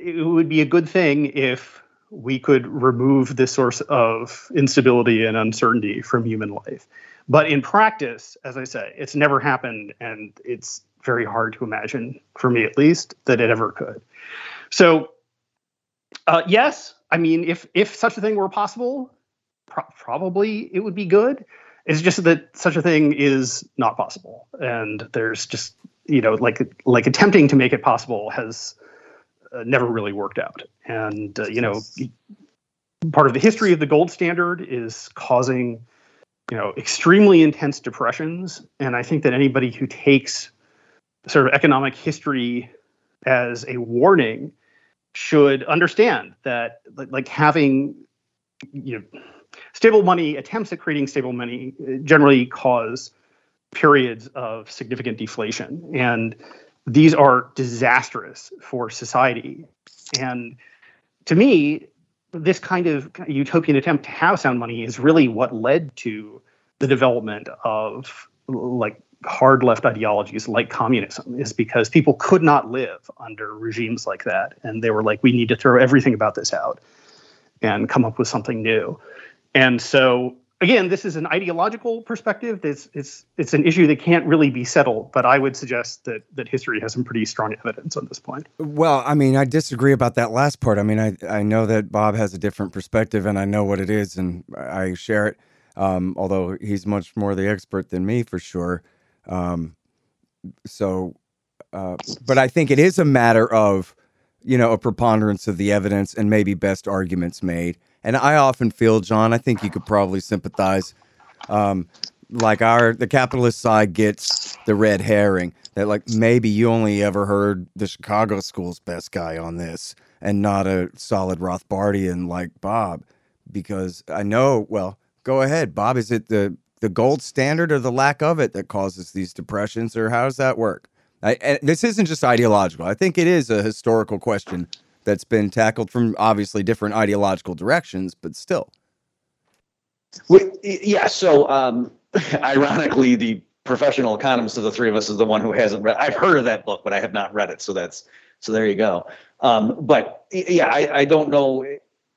it would be a good thing if we could remove this source of instability and uncertainty from human life. But in practice, as I say, it's never happened, and it's very hard to imagine, for me at least, that it ever could. So, uh, yes, I mean, if if such a thing were possible, pro- probably it would be good. It's just that such a thing is not possible, and there's just you know like like attempting to make it possible has uh, never really worked out. And uh, you know, part of the history of the gold standard is causing you know extremely intense depressions, and I think that anybody who takes sort of economic history as a warning should understand that like having you know stable money attempts at creating stable money uh, generally cause periods of significant deflation and these are disastrous for society. And to me, this kind of utopian attempt to have sound money is really what led to the development of like hard left ideologies like communism is because people could not live under regimes like that and they were like we need to throw everything about this out and come up with something new and so again, this is an ideological perspective. It's, it's, it's an issue that can't really be settled, but I would suggest that, that history has some pretty strong evidence on this point. Well, I mean, I disagree about that last part. I mean, I, I know that Bob has a different perspective and I know what it is and I share it, um, although he's much more the expert than me for sure. Um, so, uh, but I think it is a matter of, you know, a preponderance of the evidence and maybe best arguments made. And I often feel, Jon, I think you could probably sympathize. Um, like our the capitalist side gets the red herring that like maybe you only ever heard the Chicago school's best guy on this and not a solid Rothbardian like Bob because I know well go ahead Bob is it the the gold standard or the lack of it that causes these depressions or how does that work I, this isn't just ideological I think it is a historical question that's been tackled from obviously different ideological directions, but still. Yeah. So, um, ironically, the professional economist of the three of us is the one who hasn't read. I've heard of that book, but I have not read it. So that's so there you go. Um, but yeah, I, I don't know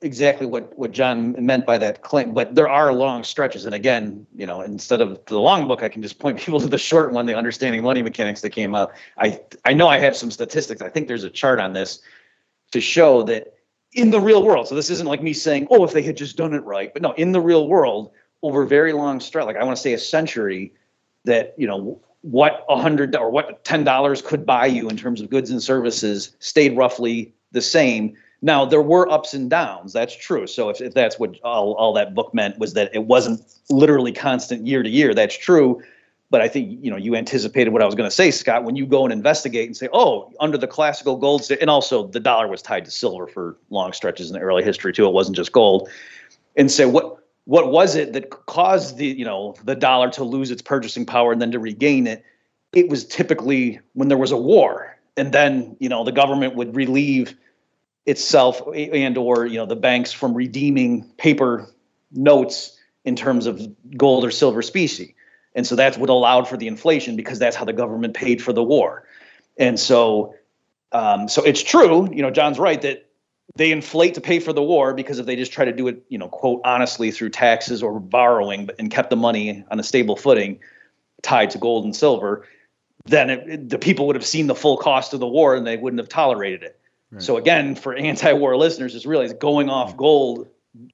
exactly what what Jon meant by that claim, but there are long stretches. And again, you know, instead of the long book, I can just point people to the short one, the Understanding Money Mechanics that came out. I I know I have some statistics. I think there's a chart on this to show that in the real world, so this isn't like me saying, oh, if they had just done it right, but no, in the real world, over very long stretch, like I want to say a century, that you know what a hundred or what ten dollars could buy you in terms of goods and services stayed roughly the same. Now there were ups and downs. That's true. So if, if that's what all, all that book meant was that it wasn't literally constant year to year, that's true but I think you know you anticipated what I was going to say, Scott. When you go and investigate and say, "Oh, under the classical gold," and also the dollar was tied to silver for long stretches in the early history too. It wasn't just gold, and say what what was it that caused the you know the dollar to lose its purchasing power and then to regain it? It was typically when there was a war, and then you know the government would relieve itself and or you know the banks from redeeming paper notes in terms of gold or silver specie and so that's what allowed for the inflation because that's how the government paid for the war. And so, um, so it's true, you know, Jon's right that they inflate to pay for the war because if they just try to do it, you know, quote, honestly through taxes or borrowing and kept the money on a stable footing tied to gold and silver, then it, the people would have seen the full cost of the war and they wouldn't have tolerated it. Right. So again, for anti-war listeners, is really going off mm. gold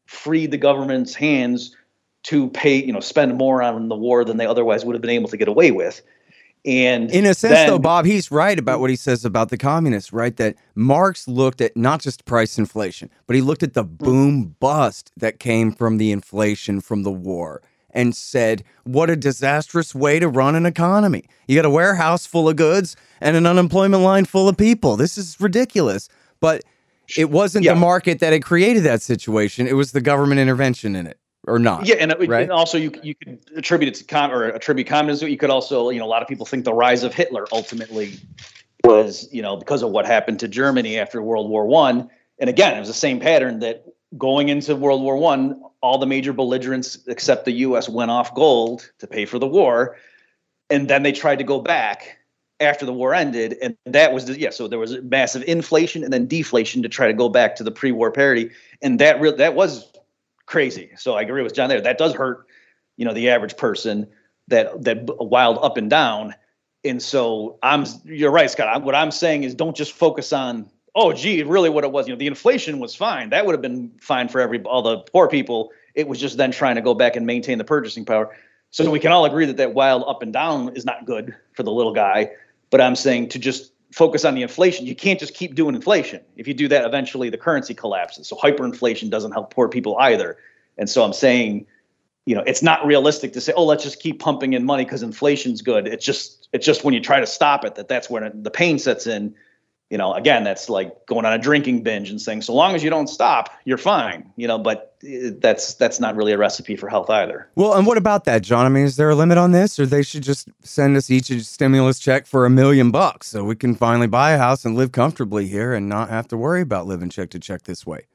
freed the government's hands to pay, you know, spend more on the war than they otherwise would have been able to get away with. And in a sense, then, though, Bob, he's right about what he says about the communists, right? That Marx looked at not just price inflation, but he looked at the mm. boom bust that came from the inflation from the war and said, what a disastrous way to run an economy. You got a warehouse full of goods and an unemployment line full of people. This is ridiculous. But it wasn't yeah. the market that had created that situation, it was the government intervention in it. or not. Yeah, and, right? and also you you could attribute it to com or attribute communism. You could also, you know, a lot of people think the rise of Hitler ultimately was, you know, because of what happened to Germany after World War One. And again, it was the same pattern that going into World War One, all the major belligerents except the U.S. went off gold to pay for the war, and then they tried to go back after the war ended, and that was yeah. So there was a massive inflation and then deflation to try to go back to the pre-war parity, and that real that was crazy. So I agree with Jon there. That does hurt, you know, the average person. That that wild up and down. And so I'm you're right, Scott. What I'm saying is don't just focus on oh gee, really what it was. You know, the inflation was fine. That would have been fine for every all the poor people. It was just then trying to go back and maintain the purchasing power. So we can all agree that that wild up and down is not good for the little guy. But I'm saying to just focus on the inflation. You can't just keep doing inflation. If you do that, eventually the currency collapses. So hyperinflation doesn't help poor people either. And so I'm saying, you know, it's not realistic to say, oh, let's just keep pumping in money because inflation's good. It's just it's just when you try to stop it that that's when the pain sets in you know, again, that's like going on a drinking binge and saying, so long as you don't stop, you're fine, you know, but eh, that's, that's not really a recipe for health either. Well, and what about that, Jon? I mean, is there a limit on this or they should just send us each a stimulus check for a million bucks so we can finally buy a house and live comfortably here and not have to worry about living check to check this way?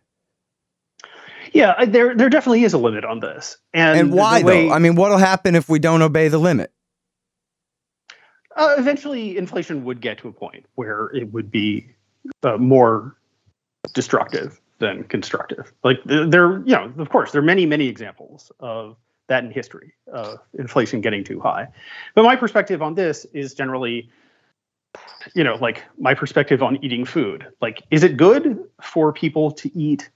Yeah, there there definitely is a limit on this. And, and why way, though? I mean, what'll happen if we don't obey the limit? Uh, eventually, inflation would get to a point where it would be uh, more destructive than constructive. Like there, you know, of course, there are many, many examples of that in history of inflation getting too high. But my perspective on this is generally, you know, like my perspective on eating food. Like, is it good for people to eat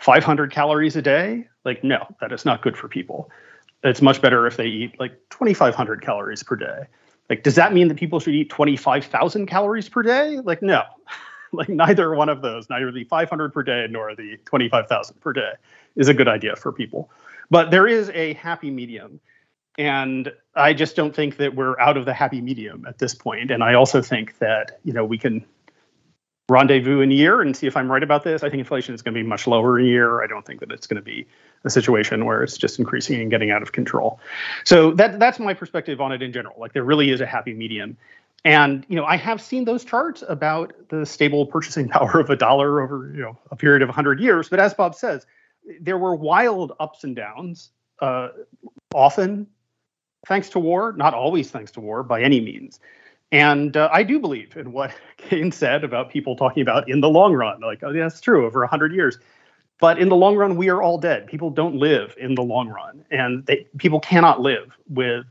500 calories a day? Like, no, that is not good for people. It's much better if they eat like 2,500 calories per day. Like, does that mean that people should eat 25,000 calories per day? Like, no. like, neither one of those, neither the 500 per day nor the 25,000 per day is a good idea for people. But there is a happy medium. And I just don't think that we're out of the happy medium at this point. And I also think that, you know, we can rendezvous in a year and see if I'm right about this. I think inflation is going to be much lower in a year. I don't think that it's going to be a situation where it's just increasing and getting out of control. So that that's my perspective on it in general. Like there really is a happy medium. And you know, I have seen those charts about the stable purchasing power of a dollar over you know a period of 100 years. But as Bob says, there were wild ups and downs, uh, often thanks to war, not always thanks to war by any means. And uh, I do believe in what Keynes said about people talking about in the long run. Like, oh, yeah, that's true over 100 years. But in the long run, we are all dead. People don't live in the long run. And they, people cannot live with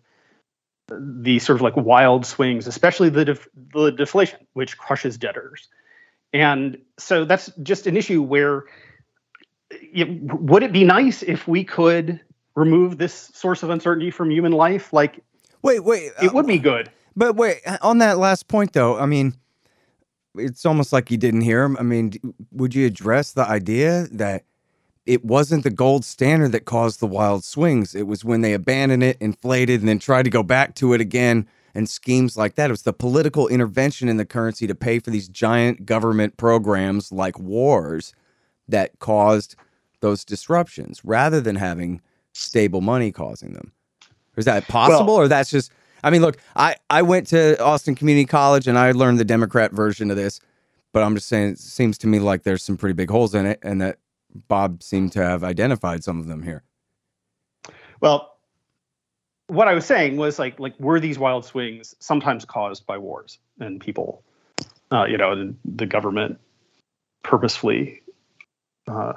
the sort of like wild swings, especially the, def- the deflation, which crushes debtors. And so that's just an issue where would it be nice if we could remove this source of uncertainty from human life? Like, wait, wait, it would be good. But wait, on that last point though, I mean, it's almost like you didn't hear him. I mean, would you address the idea that it wasn't the gold standard that caused the wild swings? It was when they abandoned it, inflated, and then tried to go back to it again and schemes like that. It was the political intervention in the currency to pay for these giant government programs like wars that caused those disruptions rather than having stable money causing them. Is that possible well, or that's just I mean, look, I, I went to Austin Community College and I learned the Democrat version of this, but I'm just saying it seems to me like there's some pretty big holes in it and that Bob seemed to have identified some of them here. Well, what I was saying was like like were these wild swings sometimes caused by wars and people, uh, you know, the, the government purposefully, uh,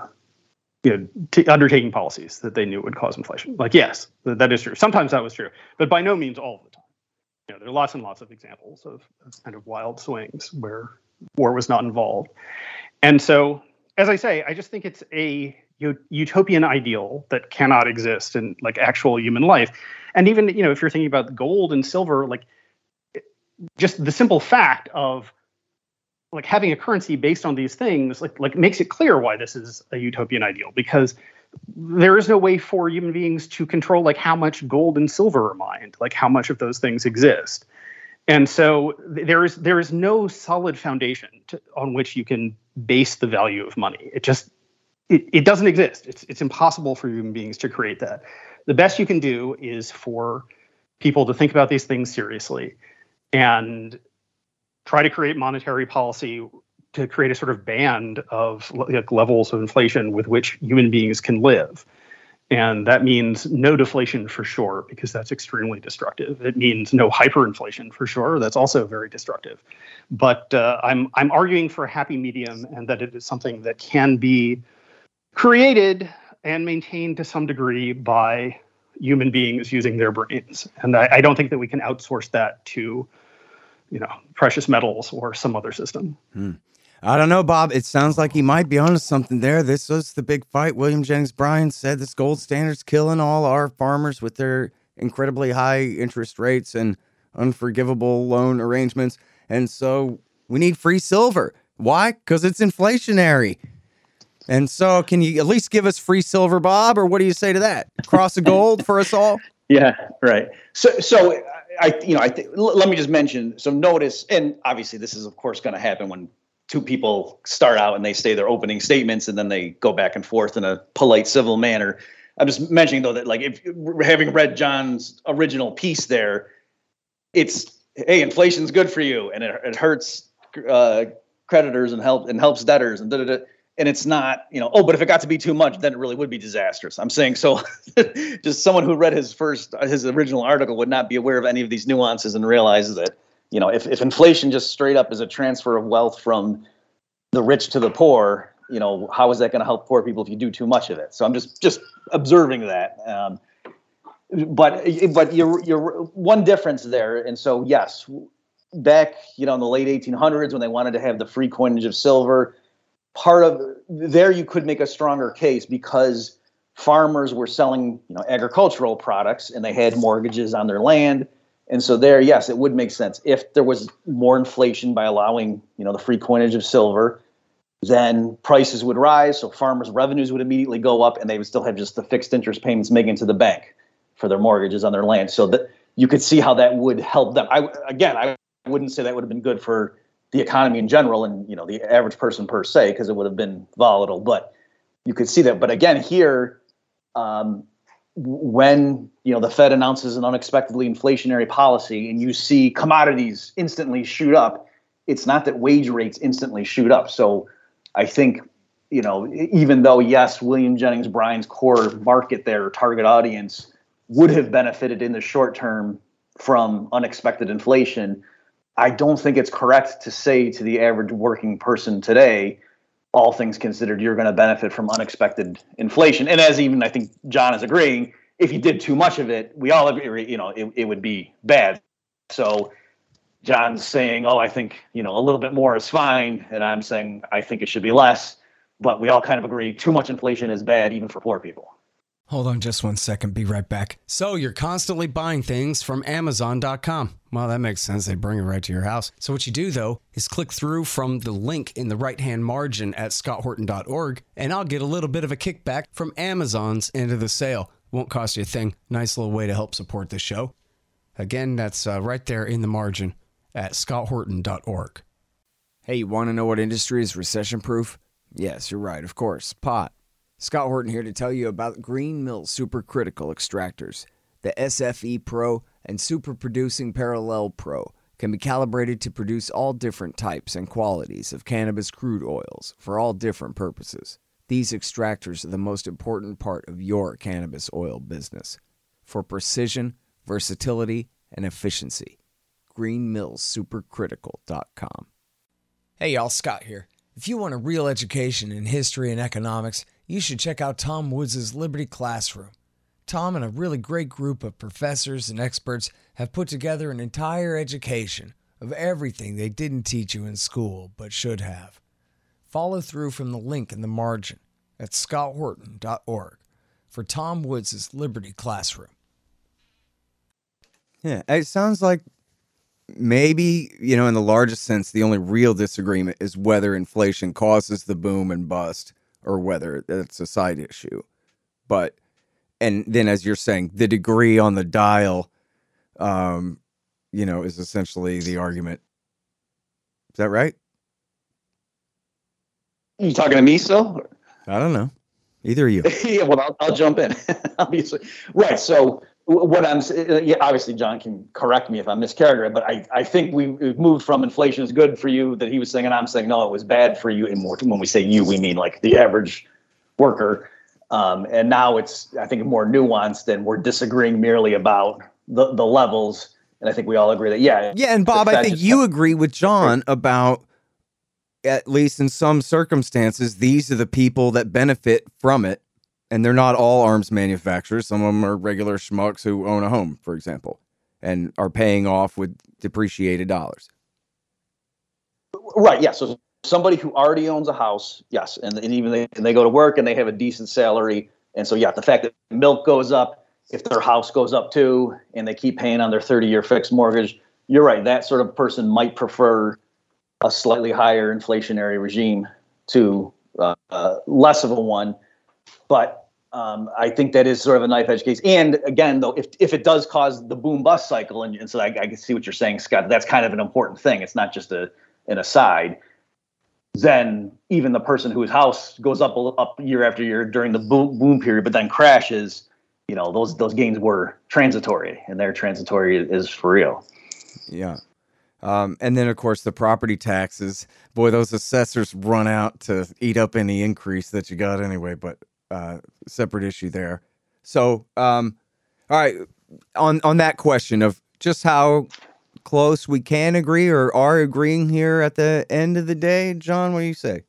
you know, t- undertaking policies that they knew would cause inflation. Like yes, that, that is true. Sometimes that was true, but by no means all of the time you know, there are lots and lots of examples of, of kind of wild swings where war was not involved. And so, as I say, I just think it's a utopian ideal that cannot exist in like actual human life. And even, you know, if you're thinking about gold and silver, like just the simple fact of like having a currency based on these things like like makes it clear why this is a utopian ideal because there is no way for human beings to control like how much gold and silver are mined, like how much of those things exist. And so there is there is no solid foundation to, on which you can base the value of money. It just it, it doesn't exist. It's it's impossible for human beings to create that. The best you can do is for people to think about these things seriously and try to create monetary policy to create a sort of band of like, levels of inflation with which human beings can live. And that means no deflation for sure, because that's extremely destructive. It means no hyperinflation for sure. That's also very destructive. But uh, I'm I'm arguing for a happy medium, and that it is something that can be created and maintained to some degree by human beings using their brains. And I, I don't think that we can outsource that to, you know, precious metals or some other system. Hmm. I don't know, Bob. It sounds like he might be onto something there. This was the big fight. William Jennings Bryan said this gold standard's killing all our farmers with their incredibly high interest rates and unforgivable loan arrangements. And so we need free silver. Why? Because it's inflationary. And so, can you at least give us free silver, Bob, or what do you say to that? Cross of gold for us all? Yeah, right. So, so I, you know, I think let me just mention. So, notice, and obviously, this is of course going to happen when two people start out and they say their opening statements and then they go back and forth in a polite civil manner i'm just mentioning though that like if having read jon's original piece there it's hey inflation's good for you and it, it hurts uh, creditors and help and helps debtors and da, da, da. and it's not you know oh but if it got to be too much then it really would be disastrous i'm saying so just someone who read his first his original article would not be aware of any of these nuances and realize that you know, if, if inflation just straight up is a transfer of wealth from the rich to the poor, you know, how is that going to help poor people if you do too much of it? So I'm just just observing that. Um, but but you're you're one difference there, and so yes, back you know in the late 1800s when they wanted to have the free coinage of silver, part of there you could make a stronger case because farmers were selling you know agricultural products and they had mortgages on their land and so there, yes, it would make sense if there was more inflation by allowing, you know, the free coinage of silver, then prices would rise, so farmers' revenues would immediately go up, and they would still have just the fixed interest payments making to the bank for their mortgages on their land. So that you could see how that would help them. I again, I wouldn't say that would have been good for the economy in general and you know the average person per se because it would have been volatile, but you could see that. But again, here. Um, when you know the Fed announces an unexpectedly inflationary policy and you see commodities instantly shoot up, it's not that wage rates instantly shoot up. So I think you know even though yes, William Jennings Bryan's core market their target audience would have benefited in the short term from unexpected inflation, I don't think it's correct to say to the average working person today all things considered, you're going to benefit from unexpected inflation. And as even I think Jon is agreeing, if you did too much of it, we all agree, you know, it, it would be bad. So Jon's saying, oh, I think, you know, a little bit more is fine. And I'm saying, I think it should be less. But we all kind of agree too much inflation is bad, even for poor people. Hold on just one second. Be right back. So, you're constantly buying things from Amazon.com. Well, that makes sense. They bring it right to your house. So, what you do, though, is click through from the link in the right hand margin at scotthorton.org, and I'll get a little bit of a kickback from Amazon's end of the sale. Won't cost you a thing. Nice little way to help support the show. Again, that's uh, right there in the margin at scotthorton.org. Hey, you want to know what industry is recession proof? Yes, you're right, of course. Pot. Scott Horton here to tell you about Green Mill Supercritical Extractors. The SFE Pro and Super Producing Parallel Pro can be calibrated to produce all different types and qualities of cannabis crude oils for all different purposes. These extractors are the most important part of your cannabis oil business for precision, versatility, and efficiency. GreenMillSupercritical.com. Hey, y'all, Scott here. If you want a real education in history and economics, you should check out Tom Woods' Liberty Classroom. Tom and a really great group of professors and experts have put together an entire education of everything they didn't teach you in school but should have. Follow through from the link in the margin at scotthorton.org for Tom Woods' Liberty Classroom. Yeah, it sounds like maybe, you know, in the largest sense, the only real disagreement is whether inflation causes the boom and bust or whether it's a side issue. But and then as you're saying, the degree on the dial um, you know, is essentially the argument. Is that right? Are you talking to me still? I don't know. Either of you. yeah, well, I'll, I'll jump in. obviously, right. So what I'm yeah, obviously Jon can correct me if I'm mischaracterizing, but I, I think we moved from inflation is good for you that he was saying, and I'm saying no, it was bad for you. And more when we say you, we mean like the average worker. Um, and now it's I think more nuanced, and we're disagreeing merely about the the levels. And I think we all agree that yeah, yeah. And Bob, I think you agree with Jon about at least in some circumstances, these are the people that benefit from it and they're not all arms manufacturers. Some of them are regular schmucks who own a home, for example, and are paying off with depreciated dollars. Right. Yeah. So somebody who already owns a house, yes, and, and even they and they go to work and they have a decent salary, and so yeah, the fact that milk goes up, if their house goes up too, and they keep paying on their thirty-year fixed mortgage, you're right. That sort of person might prefer a slightly higher inflationary regime to uh, uh, less of a one but um, I think that is sort of a knife edge case. And again, though, if if it does cause the boom bust cycle, and, and so I, I can see what you're saying, Scott, that's kind of an important thing. It's not just a an aside. Then even the person whose house goes up up year after year during the boom boom period, but then crashes, you know, those those gains were transitory, and their transitory is for real. Yeah. Um, and then, of course, the property taxes. Boy, those assessors run out to eat up any increase that you got anyway. But uh, separate issue there. So, um, all right, on on that question of just how close we can agree or are agreeing here at the end of the day, Jon, what do you say?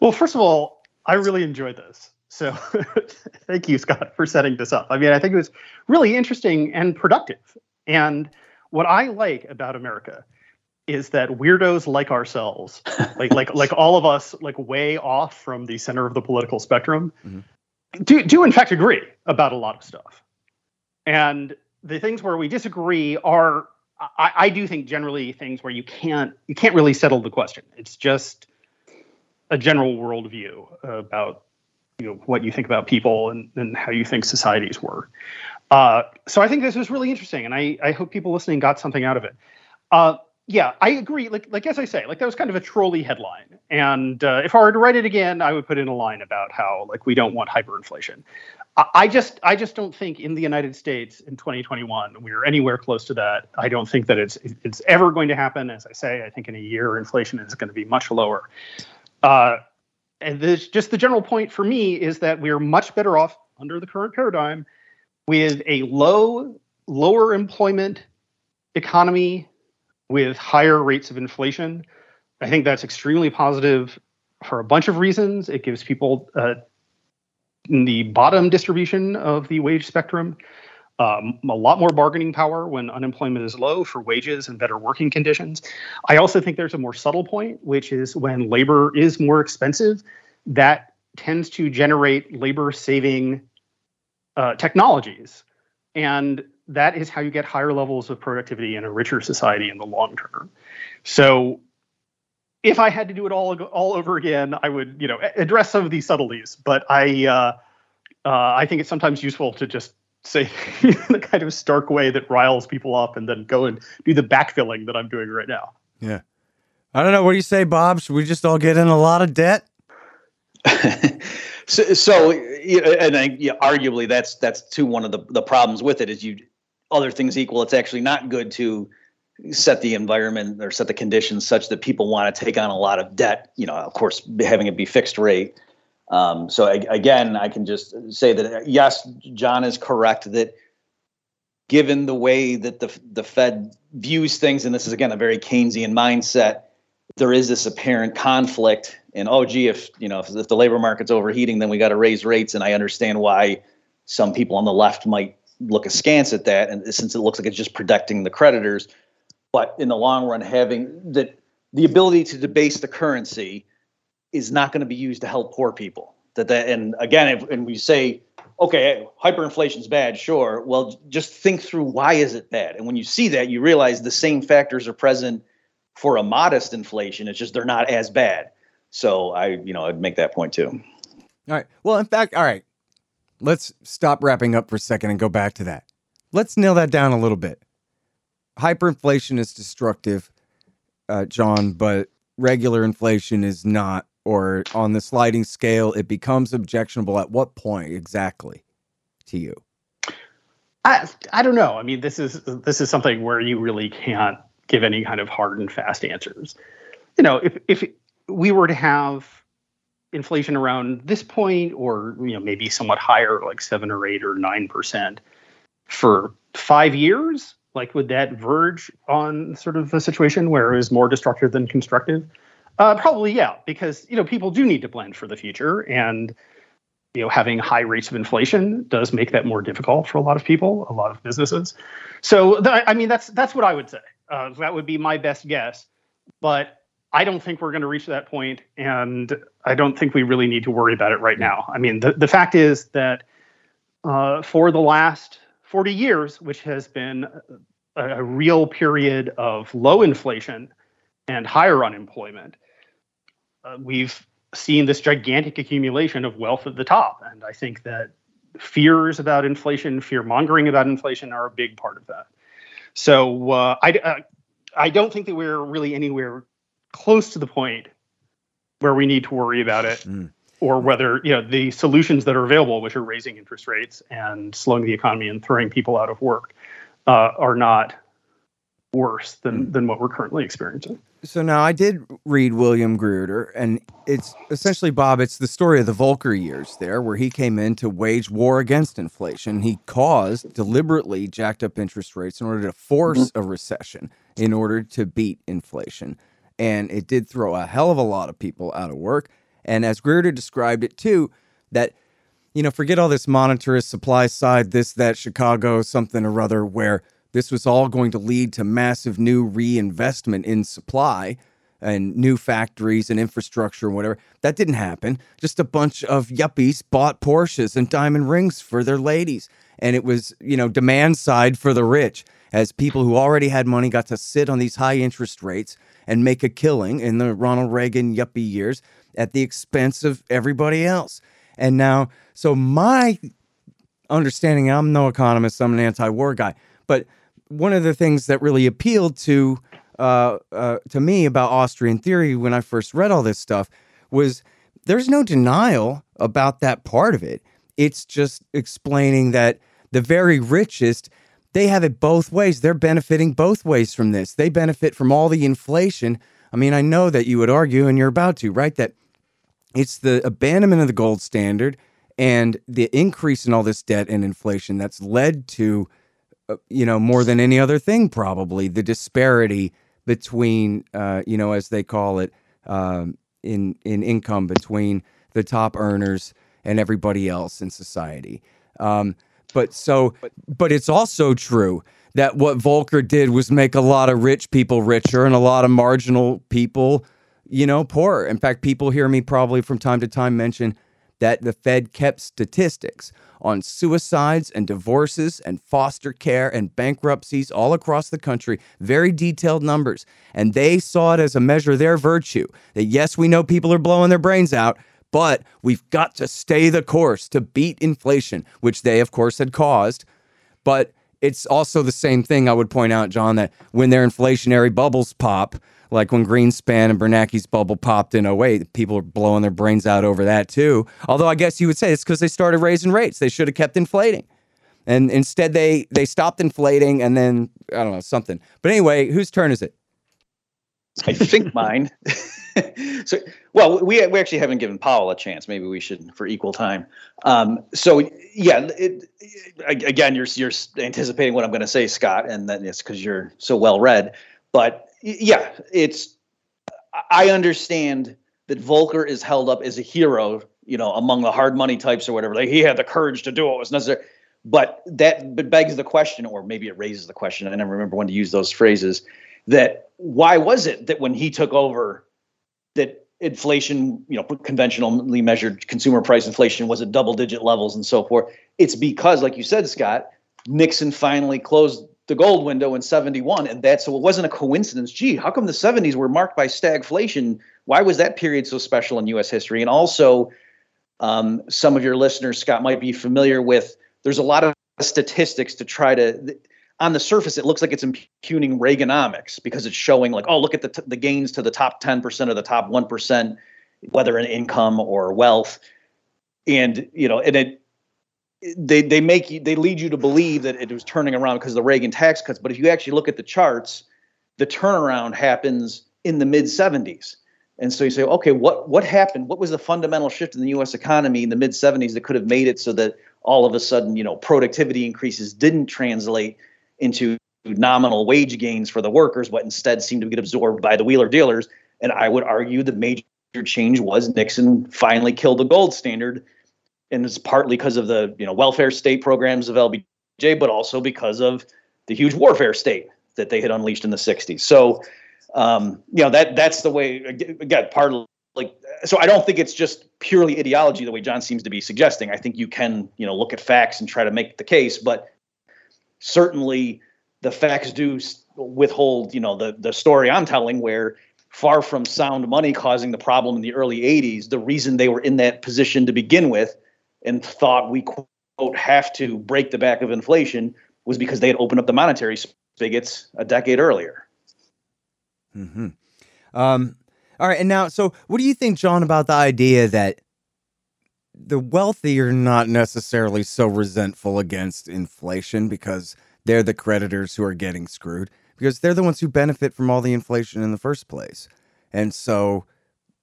Well, first of all, I really enjoyed this. So thank you, Scott, for setting this up. I mean, I think it was really interesting and productive. And what I like about America is that weirdos like ourselves, like like like all of us, like way off from the center of the political spectrum, mm-hmm. do do in fact agree about a lot of stuff. And the things where we disagree are, I, I do think, generally things where you can't you can't really settle the question. It's just a general worldview about you know what you think about people and, and how you think societies work. Uh, so I think this was really interesting, and I, I hope people listening got something out of it. Uh, yeah, I agree. Like, like as I say, like that was kind of a trolley headline. And uh, if I were to write it again, I would put in a line about how like we don't want hyperinflation. I, I just, I just don't think in the United States in 2021 we're anywhere close to that. I don't think that it's it's ever going to happen. As I say, I think in a year inflation is going to be much lower. Uh, and this, just the general point for me is that we're much better off under the current paradigm with a low, lower employment economy with higher rates of inflation. I think that's extremely positive for a bunch of reasons. It gives people uh, in the bottom distribution of the wage spectrum um, a lot more bargaining power when unemployment is low for wages and better working conditions. I also think there's a more subtle point, which is when labor is more expensive, that tends to generate labor saving uh, technologies. And that is how you get higher levels of productivity in a richer society in the long term. So if I had to do it all all over again, I would you know address some of these subtleties. But I uh, uh, I think it's sometimes useful to just say the kind of stark way that riles people up, and then go and do the backfilling that I'm doing right now. Yeah, I don't know. What do you say, Bob? Should we just all get in a lot of debt? so, so and I, yeah, arguably that's that's too one of the the problems with it is you other things equal, it's actually not good to set the environment or set the conditions such that people want to take on a lot of debt. You know, of course, having it be fixed rate. Um, so I, again, I can just say that yes, Jon is correct that given the way that the the Fed views things, and this is again a very Keynesian mindset, there is this apparent conflict. And oh, gee, if you know if, if the labor market's overheating, then we got to raise rates. And I understand why some people on the left might look askance at that, and since it looks like it's just protecting the creditors, but in the long run, having that the ability to debase the currency is not going to be used to help poor people. That that and again, if, and we say, okay, hyperinflation is bad, sure. Well, just think through why is it bad, and when you see that, you realize the same factors are present for a modest inflation. It's just they're not as bad. So I, you know, I'd make that point too. All right. Well, in fact, all right let's stop wrapping up for a second and go back to that. Let's nail that down a little bit. Hyperinflation is destructive, uh, Jon, but regular inflation is not or on the sliding scale, it becomes objectionable at what point exactly to you? I I don't know. I mean, this is this is something where you really can't give any kind of hard and fast answers. You know, if if we were to have inflation around this point, or you know, maybe somewhat higher, like seven or eight or nine percent, for five years, like would that verge on sort of a situation where it was more destructive than constructive? Uh, probably, yeah, because you know people do need to plan for the future, and you know having high rates of inflation does make that more difficult for a lot of people, a lot of businesses. So, th- I mean, that's that's what I would say. Uh, that would be my best guess, but I don't think we're going to reach that point, and I don't think we really need to worry about it right now. I mean, the the fact is that uh, for the last 40 years, which has been a, a real period of low inflation and higher unemployment, uh, we've seen this gigantic accumulation of wealth at the top. And I think that fears about inflation, fear mongering about inflation are a big part of that. So uh, I, uh, I don't think that we're really anywhere close to the point where we need to worry about it. Mm. Or whether you know the solutions that are available, which are raising interest rates and slowing the economy and throwing people out of work, uh, are not worse than mm. than what we're currently experiencing. So now I did read William Greider, and it's essentially Bob. It's the story of the Volcker years there, where he came in to wage war against inflation. He caused deliberately jacked up interest rates in order to force mm-hmm. a recession, in order to beat inflation, and it did throw a hell of a lot of people out of work. And as Greider described it too, that you know, forget all this monetarist supply side, this, that, Chicago, something or other, where this was all going to lead to massive new reinvestment in supply and new factories and infrastructure and whatever. That didn't happen. Just a bunch of yuppies bought Porsches and diamond rings for their ladies. And it was, you know, demand side for the rich as people who already had money got to sit on these high interest rates and make a killing in the Ronald Reagan yuppie years at the expense of everybody else. And now, so my understanding, I'm no economist, I'm an anti war guy, but one of the things that really appealed to uh, uh, to me about Austrian theory when I first read all this stuff was there's no denial about that part of it. It's just explaining that the very richest they have it both ways. They're benefiting both ways from this. They benefit from all the inflation. I mean, I know that you would argue, and you're about to, right? That it's the abandonment of the gold standard and the increase in all this debt and inflation that's led to uh, you know, more than any other thing, probably the disparity between, uh, you know, as they call it, um, in in income between the top earners and everybody else in society. Um, but so, but it's also true that what Volcker did was make a lot of rich people richer and a lot of marginal people, you know, poorer. In fact, people hear me probably from time to time mention that the Fed kept statistics on suicides and divorces and foster care and bankruptcies all across the country, very detailed numbers. And they saw it as a measure of their virtue that, yes, we know people are blowing their brains out, but we've got to stay the course to beat inflation, which they, of course, had caused. But it's also the same thing I would point out, Jon, that when their inflationary bubbles pop, like when Greenspan and Bernanke's bubble popped in 08, people are blowing their brains out over that too. Although I guess you would say it's because they started raising rates. They should have kept inflating. And instead they they stopped inflating and then I don't know, something. But anyway, whose turn is it? I think mine. so, well, we we actually haven't given Powell a chance. Maybe we should for equal time. Um, so, yeah, it, it, again, you're you're anticipating what I'm going to say, Scott, and then it's because you're so well read. But yeah, it's I understand that Volcker is held up as a hero, you know, among the hard money types or whatever. Like he had the courage to do what was necessary. But that begs the question, or maybe it raises the question. I never remember when to use those phrases. That why was it that when he took over, that inflation, you know, conventionally measured consumer price inflation was at double digit levels and so forth? It's because, like you said, Scott, Nixon finally closed the gold window in 71 and that's so it wasn't a coincidence. Gee how come the 70s were marked by stagflation? Why was that period so special in us history? And also um, some of your listeners scott might be familiar with there's a lot of statistics to try to on the surface it looks like it's impugning reaganomics because it's showing like oh look at the, t- the gains to the top 10% or the top 1% whether in income or wealth. And you know, and it they they make you they lead you to believe that it was turning around because of the Reagan tax cuts. But if you actually look at the charts, the turnaround happens in the mid 70s. And so you say, okay, what what happened? What was the fundamental shift in the U.S. economy in the mid 70s that could have made it so that all of a sudden, you know, productivity increases didn't translate into nominal wage gains for the workers, but instead seemed to get absorbed by the wheeler dealers. And I would argue the major change was Nixon finally killed the gold standard and it's partly because of the you know welfare state programs of LBJ, but also because of the huge warfare state that they had unleashed in the 60s. So, um, you know that that's the way. Again, part of like so. I don't think it's just purely ideology the way Jon seems to be suggesting. I think you can you know look at facts and try to make the case, but certainly the facts do withhold you know the the story I'm telling where far from sound money causing the problem in the early 80s the reason they were in that position to begin with and thought we quote have to break the back of inflation was because they had opened up the monetary spigots a decade earlier. Hmm. Um. All right. And now, so what do you think, Jon, about the idea that the wealthy are not necessarily so resentful against inflation because they're the creditors who are getting screwed because they're the ones who benefit from all the inflation in the first place. And so,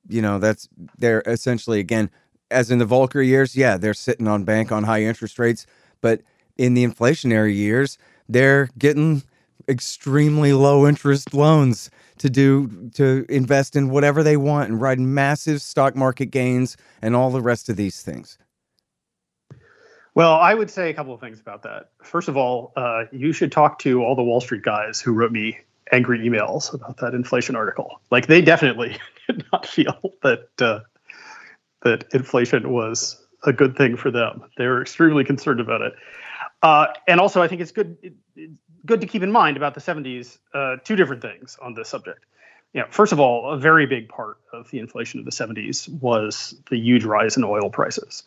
you know, that's they're essentially again as in the Volcker years, yeah, they're sitting on bank on high interest rates, but in the inflationary years, they're getting extremely low interest loans to do to invest in whatever they want and ride massive stock market gains and all the rest of these things. Well, I would say a couple of things about that. First of all, uh, you should talk to all the Wall Street guys who wrote me angry emails about that inflation article. Like they definitely did not feel that uh, that inflation was a good thing for them. They were extremely concerned about it. Uh, and also, I think it's good it, good to keep in mind about the 70s uh, two different things on this subject. You know, first of all, a very big part of the inflation of the 70s was the huge rise in oil prices,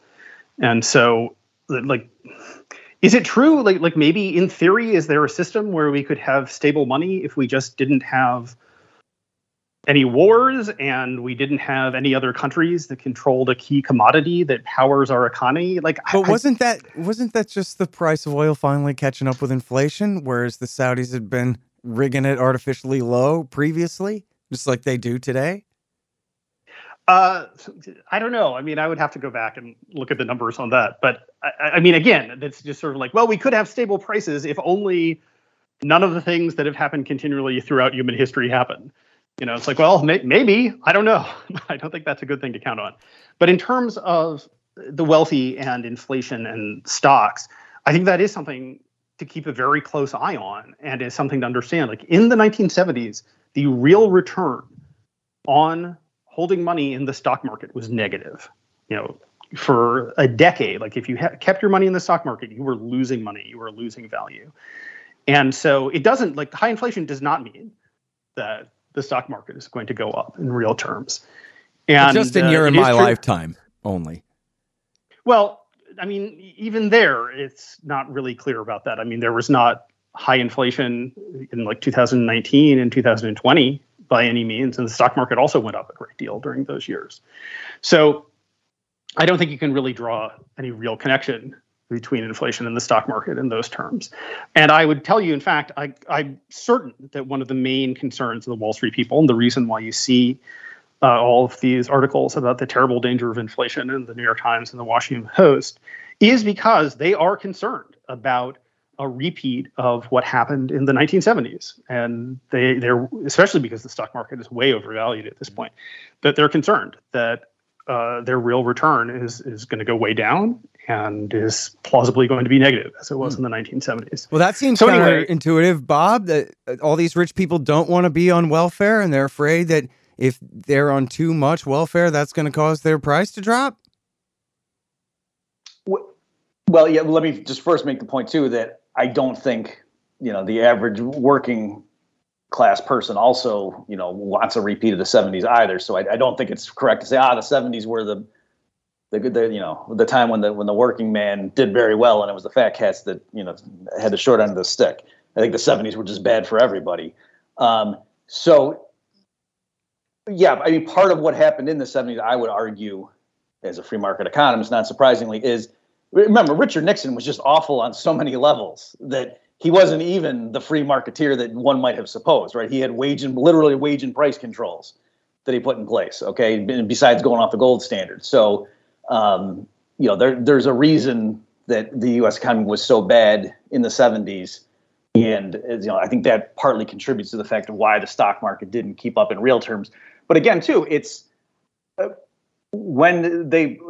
and so like. Is it true? Like, like maybe in theory, is there a system where we could have stable money if we just didn't have any wars and we didn't have any other countries that controlled a key commodity that powers our economy like but I, wasn't that wasn't that just the price of oil finally catching up with inflation whereas the saudis had been rigging it artificially low previously just like they do today uh, I don't know. I mean, I would have to go back and look at the numbers on that. But I, I mean, again, that's just sort of like, well, we could have stable prices if only none of the things that have happened continually throughout human history happen you know, it's like, well, may- maybe I don't know. I don't think that's a good thing to count on. But in terms of the wealthy and inflation and stocks, I think that is something to keep a very close eye on and is something to understand. Like in the 1970s, the real return on holding money in the stock market was negative. You know, for a decade, like if you ha- kept your money in the stock market, you were losing money, you were losing value. And so it doesn't like high inflation does not mean that the stock market is going to go up in real terms. And but just in uh, your in my lifetime only. Well, I mean, even there, it's not really clear about that. I mean, there was not high inflation in like 2019 and 2020 by any means, and the stock market also went up a great deal during those years. So I don't think you can really draw any real connection between inflation and the stock market in those terms. And I would tell you, in fact, I, am certain that one of the main concerns of the Wall Street people, and the reason why you see uh, all of these articles about the terrible danger of inflation in the New York Times and the Washington Post, is because they are concerned about a repeat of what happened in the 1970s. And they, they're, especially because the stock market is way overvalued at this point, that they're concerned that uh, their real return is is going to go way down and is plausibly going to be negative as it was mm. in the 1970s. Well, that seems so counterintuitive, anyway, Bob. That uh, all these rich people don't want to be on welfare, and they're afraid that if they're on too much welfare, that's going to cause their price to drop. Well, yeah. Let me just first make the point too that I don't think you know the average working class person also, you know, wants a repeat of the 70s either. So I, I don't think it's correct to say, ah, the 70s were the, the, the, you know, the time when the when the working man did very well, and it was the fat cats that you know had the short end of the stick. I think the 70s were just bad for everybody. Um, so yeah, I mean, part of what happened in the 70s, I would argue, as a free market economist, not surprisingly, is remember, Richard Nixon was just awful on so many levels that he wasn't even the free marketeer that one might have supposed, right? He had wage and literally wage and price controls that he put in place, okay, besides going off the gold standard. So, um, you know, there, there's a reason that the U.S. economy was so bad in the 70s. And you know, I think that partly contributes to the fact of why the stock market didn't keep up in real terms. But again, too, it's uh, when they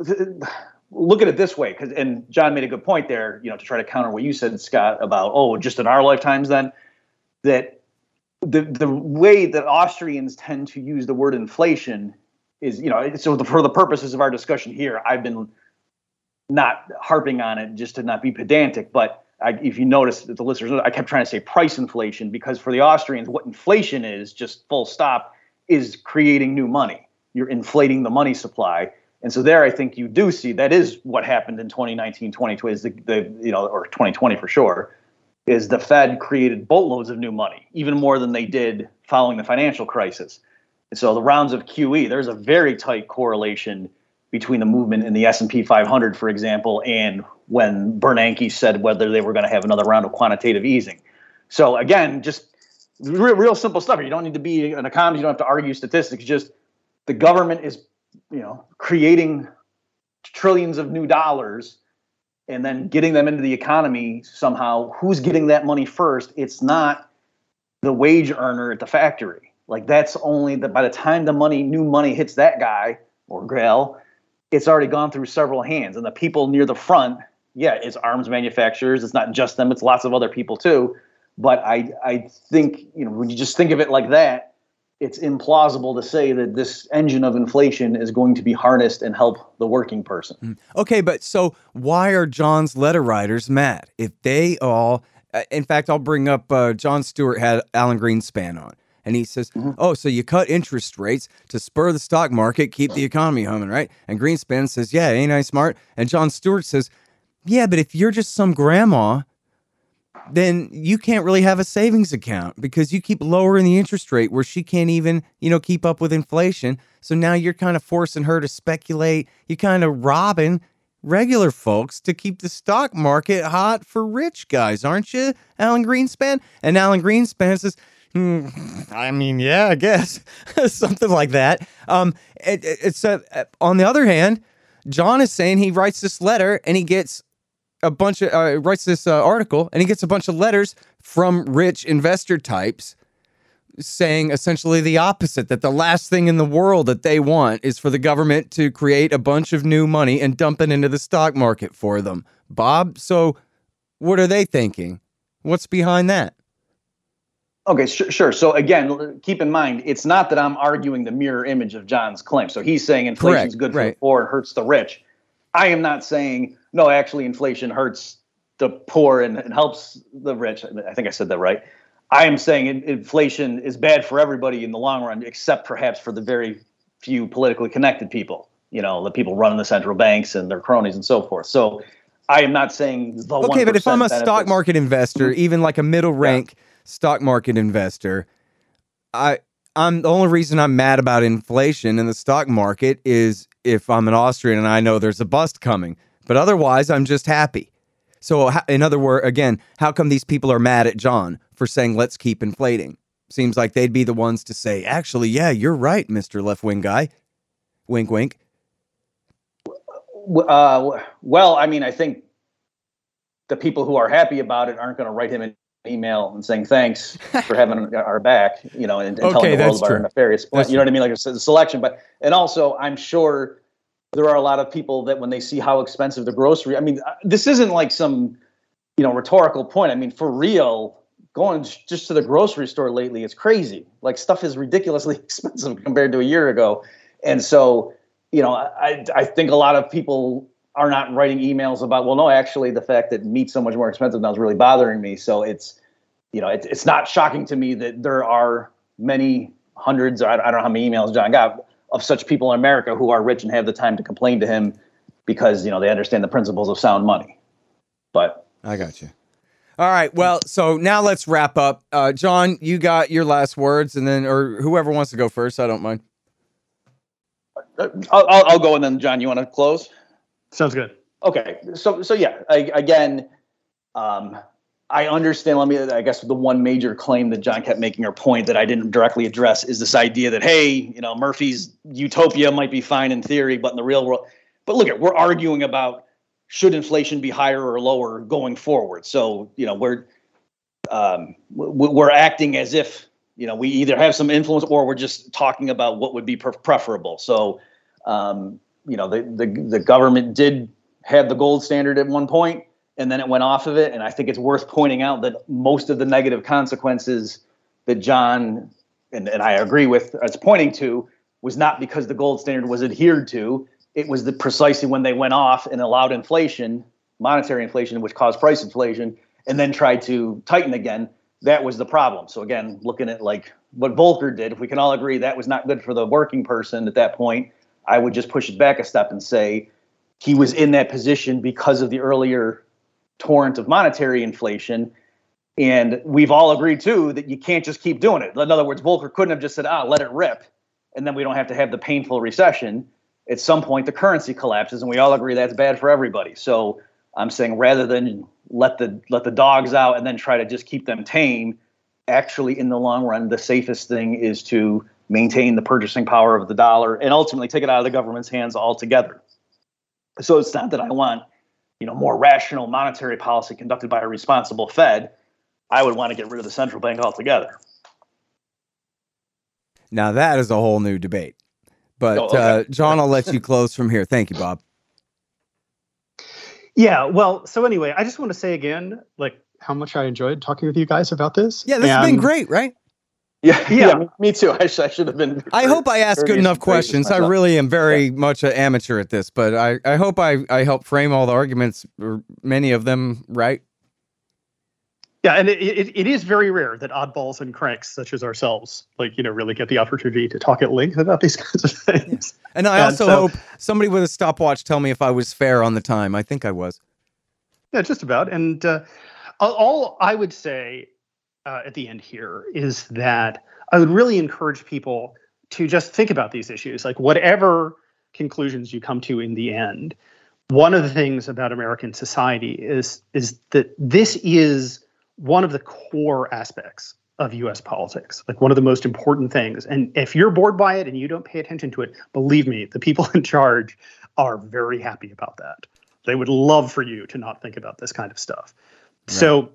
look at it this way, because and Jon made a good point there, you know, to try to counter what you said, Scott, about oh, just in our lifetimes, then that the the way that Austrians tend to use the word inflation is, you know, so the, for the purposes of our discussion here, I've been not harping on it just to not be pedantic, but I, if you notice that the listeners, I kept trying to say price inflation because for the Austrians, what inflation is, just full stop, is creating new money. You're inflating the money supply. And so there, I think you do see that is what happened in 2019, 2020, is the, the you know, or 2020 for sure, is the Fed created boatloads of new money, even more than they did following the financial crisis. And so the rounds of QE, there's a very tight correlation between the movement in the S&P 500, for example, and when Bernanke said whether they were going to have another round of quantitative easing. So again, just real, real simple stuff. You don't need to be an economist. You don't have to argue statistics. Just the government is, you know, creating trillions of new dollars and then getting them into the economy somehow. Who's getting that money first? It's not the wage earner at the factory. Like that's only that by the time the money, new money hits that guy or gal, it's already gone through several hands. And the people near the front, yeah, it's arms manufacturers. It's not just them. It's lots of other people too but I I think you know when you just think of it like that, it's implausible to say that this engine of inflation is going to be harnessed and help the working person. Mm. Okay, but so why are Jon's letter writers mad if they all? Uh, in fact, I'll bring up uh, Jon Stewart had Alan Greenspan on. And he says, mm-hmm. "Oh, so you cut interest rates to spur the stock market, keep the economy humming, right?" And Greenspan says, "Yeah, ain't I smart?" And Jon Stewart says, "Yeah, but if you're just some grandma then you can't really have a savings account because you keep lowering the interest rate where she can't even, you know, keep up with inflation. So now you're kind of forcing her to speculate. You're kind of robbing regular folks to keep the stock market hot for rich guys, aren't you, Alan Greenspan? And Alan Greenspan says, hmm, I mean, yeah, I guess something like that. Um, it, it, it's a, uh, on the other hand, Jon is saying he writes this letter and he gets a bunch of uh, writes this uh, article and he gets a bunch of letters from rich investor types saying essentially the opposite that the last thing in the world that they want is for the government to create a bunch of new money and dump it into the stock market for them. Bob, so what are they thinking? What's behind that? Okay, sh- sure. So again, keep in mind, it's not that I'm arguing the mirror image of Jon's claim. So he's saying inflation is good for right. the poor and hurts the rich. I am not saying no. Actually, inflation hurts the poor and, and helps the rich. I think I said that right. I am saying inflation is bad for everybody in the long run, except perhaps for the very few politically connected people. You know, the people running the central banks and their cronies and so forth. So I am not saying the okay, but if I'm a stock market investor, mm-hmm. even like a middle rank yeah. Stock market investor, I I'm the only reason I'm mad about inflation in the stock market is if I'm an Austrian and I know there's a bust coming. But otherwise, I'm just happy. So, in other words, again, how come these people are mad at Jon for saying let's keep inflating? Seems like they'd be the ones to say, actually, yeah, you're right, Mister Left Wing guy. Wink, wink. Uh, well, I mean, I think the people who are happy about it aren't going to write him an email and saying thanks for having our back, you know, and, and okay, telling the world about true. our nefarious plan. You know what I mean? Like a selection, but and also I'm sure there are a lot of people that when they see how expensive the grocery, I mean, uh, this isn't like some, you know, rhetorical point. I mean, for real, going just to the grocery store lately, it's crazy. Like stuff is ridiculously expensive compared to a year ago, and so you know, I I think a lot of people are not writing emails about well no actually the fact that meat's so much more expensive now is really bothering me. So it's you know it, it's not shocking to me that there are many hundreds or I, don't know how many emails jon got of such people in america who are rich and have the time to complain to him because you know they understand the principles of sound money. But i got you. All right well so now let's wrap up. Uh, jon you got your last words and then or whoever wants to go first i don't mind. Uh, I'll, I'll go and then Jon, you want to close? Sounds good. Okay, so so yeah, I, again, um, I understand. Let me, I guess, the one major claim that Jon kept making, or point that I didn't directly address, is this idea that hey, you know, Murphy's utopia might be fine in theory, but in the real world, but look at we're arguing about should inflation be higher or lower going forward. So you know, we're um, we're acting as if you know we either have some influence or we're just talking about what would be preferable. So um, you know, the, the the government did have the gold standard at one point and then it went off of it. And I think it's worth pointing out that most of the negative consequences that Jon and, and I agree with as pointing to was not because the gold standard was adhered to. It was the precisely when they went off and allowed inflation, monetary inflation, which caused price inflation, and then tried to tighten again. That was the problem. So again, looking at like what Volcker did, if we can all agree that was not good for the working person at that point, I would just push it back a step and say he was in that position because of the earlier torrent of monetary inflation. And we've all agreed too that you can't just keep doing it. In other words, Volcker couldn't have just said, ah, let it rip, and then we don't have to have the painful recession. At some point, the currency collapses, and we all agree that's bad for everybody. So I'm saying rather than let the let the dogs out and then try to just keep them tame, actually in the long run, the safest thing is to maintain the purchasing power of the dollar and ultimately take it out of the government's hands altogether. So it's not that I want you know, more rational monetary policy conducted by a responsible Fed, I would want to get rid of the central bank altogether. Now that is a whole new debate. But oh, okay. uh, Jon, I'll let you close from here. Thank you, Bob. Yeah, well, so anyway, I just want to say again, like how much I enjoyed talking with you guys about this. Yeah, this and, has been great, right? Yeah, yeah, yeah me too. I, sh- I should have been. I hope I asked good enough questions. I really am very yeah. much an amateur at this, but I, I hope I, I help frame all the arguments, many of them, right. Yeah, and it, it, it is very rare that oddballs and cranks such as ourselves, like you know, really get the opportunity to talk at length about these kinds of things. Yeah. And I and also so, hope somebody with a stopwatch tell me if I was fair on the time. I think I was. Yeah, just about. And uh, all I would say uh, at the end here is that I would really encourage people to just think about these issues, like whatever conclusions you come to in the end. One of the things about American society is is that this is one of the core aspects of US politics, like one of the most important things. And if you're bored by it and you don't pay attention to it, believe me, the people in charge are very happy about that. They would love for you to not think about this kind of stuff. Right. So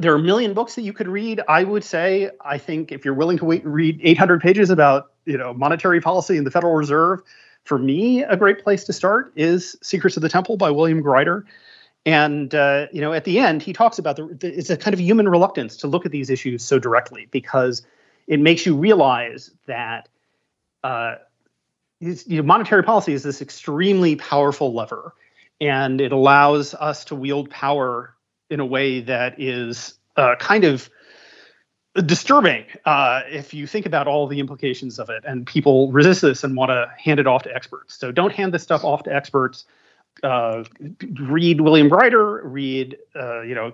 there are a million books that you could read. I would say, I think if you're willing to wait, read 800 pages about you know monetary policy and the Federal Reserve, for me, a great place to start is Secrets of the Temple by William Greider. And uh, you know, at the end, he talks about the, the, it's a kind of human reluctance to look at these issues so directly because it makes you realize that uh, you know, monetary policy is this extremely powerful lever, and it allows us to wield power in a way that is uh, kind of disturbing uh, if you think about all the implications of it. And people resist this and want to hand it off to experts. So don't hand this stuff off to experts. Uh, read William Greider, read uh, you know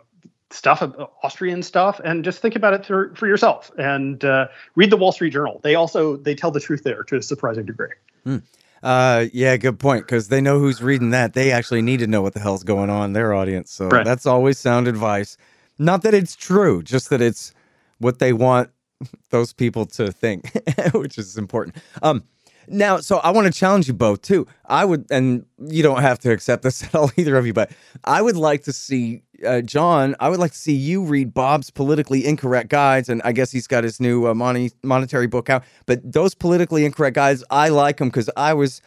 stuff, Austrian stuff, and just think about it for, for yourself. And uh, read the Wall Street Journal. They also they tell the truth there to a surprising degree. Mm. Uh, yeah, good point. Because they know who's reading that. They actually need to know what the hell's going on their audience. So right. that's always sound advice. Not that it's true, just that it's what they want those people to think, which is important. Um, now, so I want to challenge you both too. I would, and you don't have to accept this at all, either of you, but I would like to see uh, Jon. I would like to see you read Bob's politically incorrect guides, and I guess he's got his new uh, money monetary book out. But those politically incorrect guides, I like them because I was,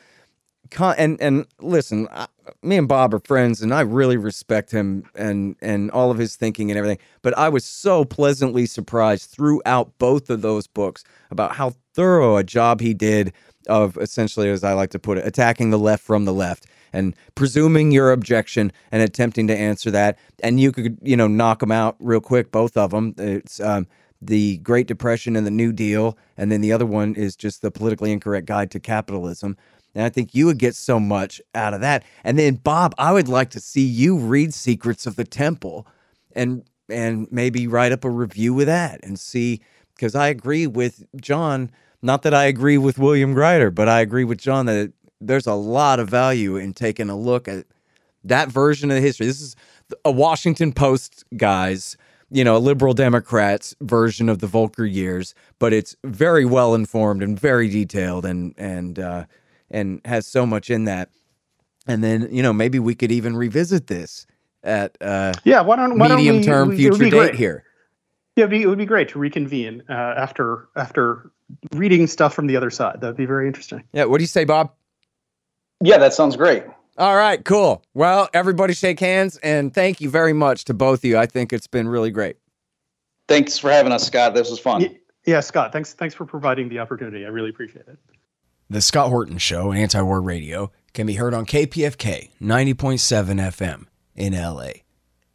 and and listen, I, me and Bob are friends, and I really respect him and and all of his thinking and everything. But I was so pleasantly surprised throughout both of those books about how thorough a job he did of essentially, as I like to put it, attacking the left from the left and presuming your objection and attempting to answer that. And you could, you know, knock them out real quick, both of them. It's um, the Great Depression and the New Deal. And then the other one is just the politically incorrect guide to capitalism. And I think you would get so much out of that. And then, Bob, I would like to see you read Secrets of the Temple and and maybe write up a review with that and see because I agree with Jon. Not that I agree with William Greider, but I agree with Jon that there's a lot of value in taking a look at that version of the history. This is a Washington Post guys, you know, a liberal Democrats version of the Volcker years, but it's very well informed and very detailed and and uh, and has so much in that. And then you know maybe we could even revisit this at uh, yeah why don't why medium don't we, term we- future would date great. here. Yeah, it'd be, it would be great to reconvene uh, after after reading stuff from the other side. That'd be very interesting. Yeah, what do you say, Bob? Yeah, that sounds great. All right, cool. Well, everybody shake hands and thank you very much to both of you. I think it's been really great. Thanks for having us, Scott. This was fun. Y- Yeah, Scott, thanks thanks for providing the opportunity. I really appreciate it. The Scott Horton Show, Anti War Radio, can be heard on KPFK 90.7 FM in LA,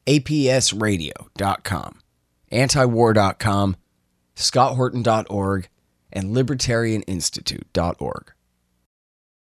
APSradio.com, antiwar.com, scotthorton.org, and libertarianinstitute.org.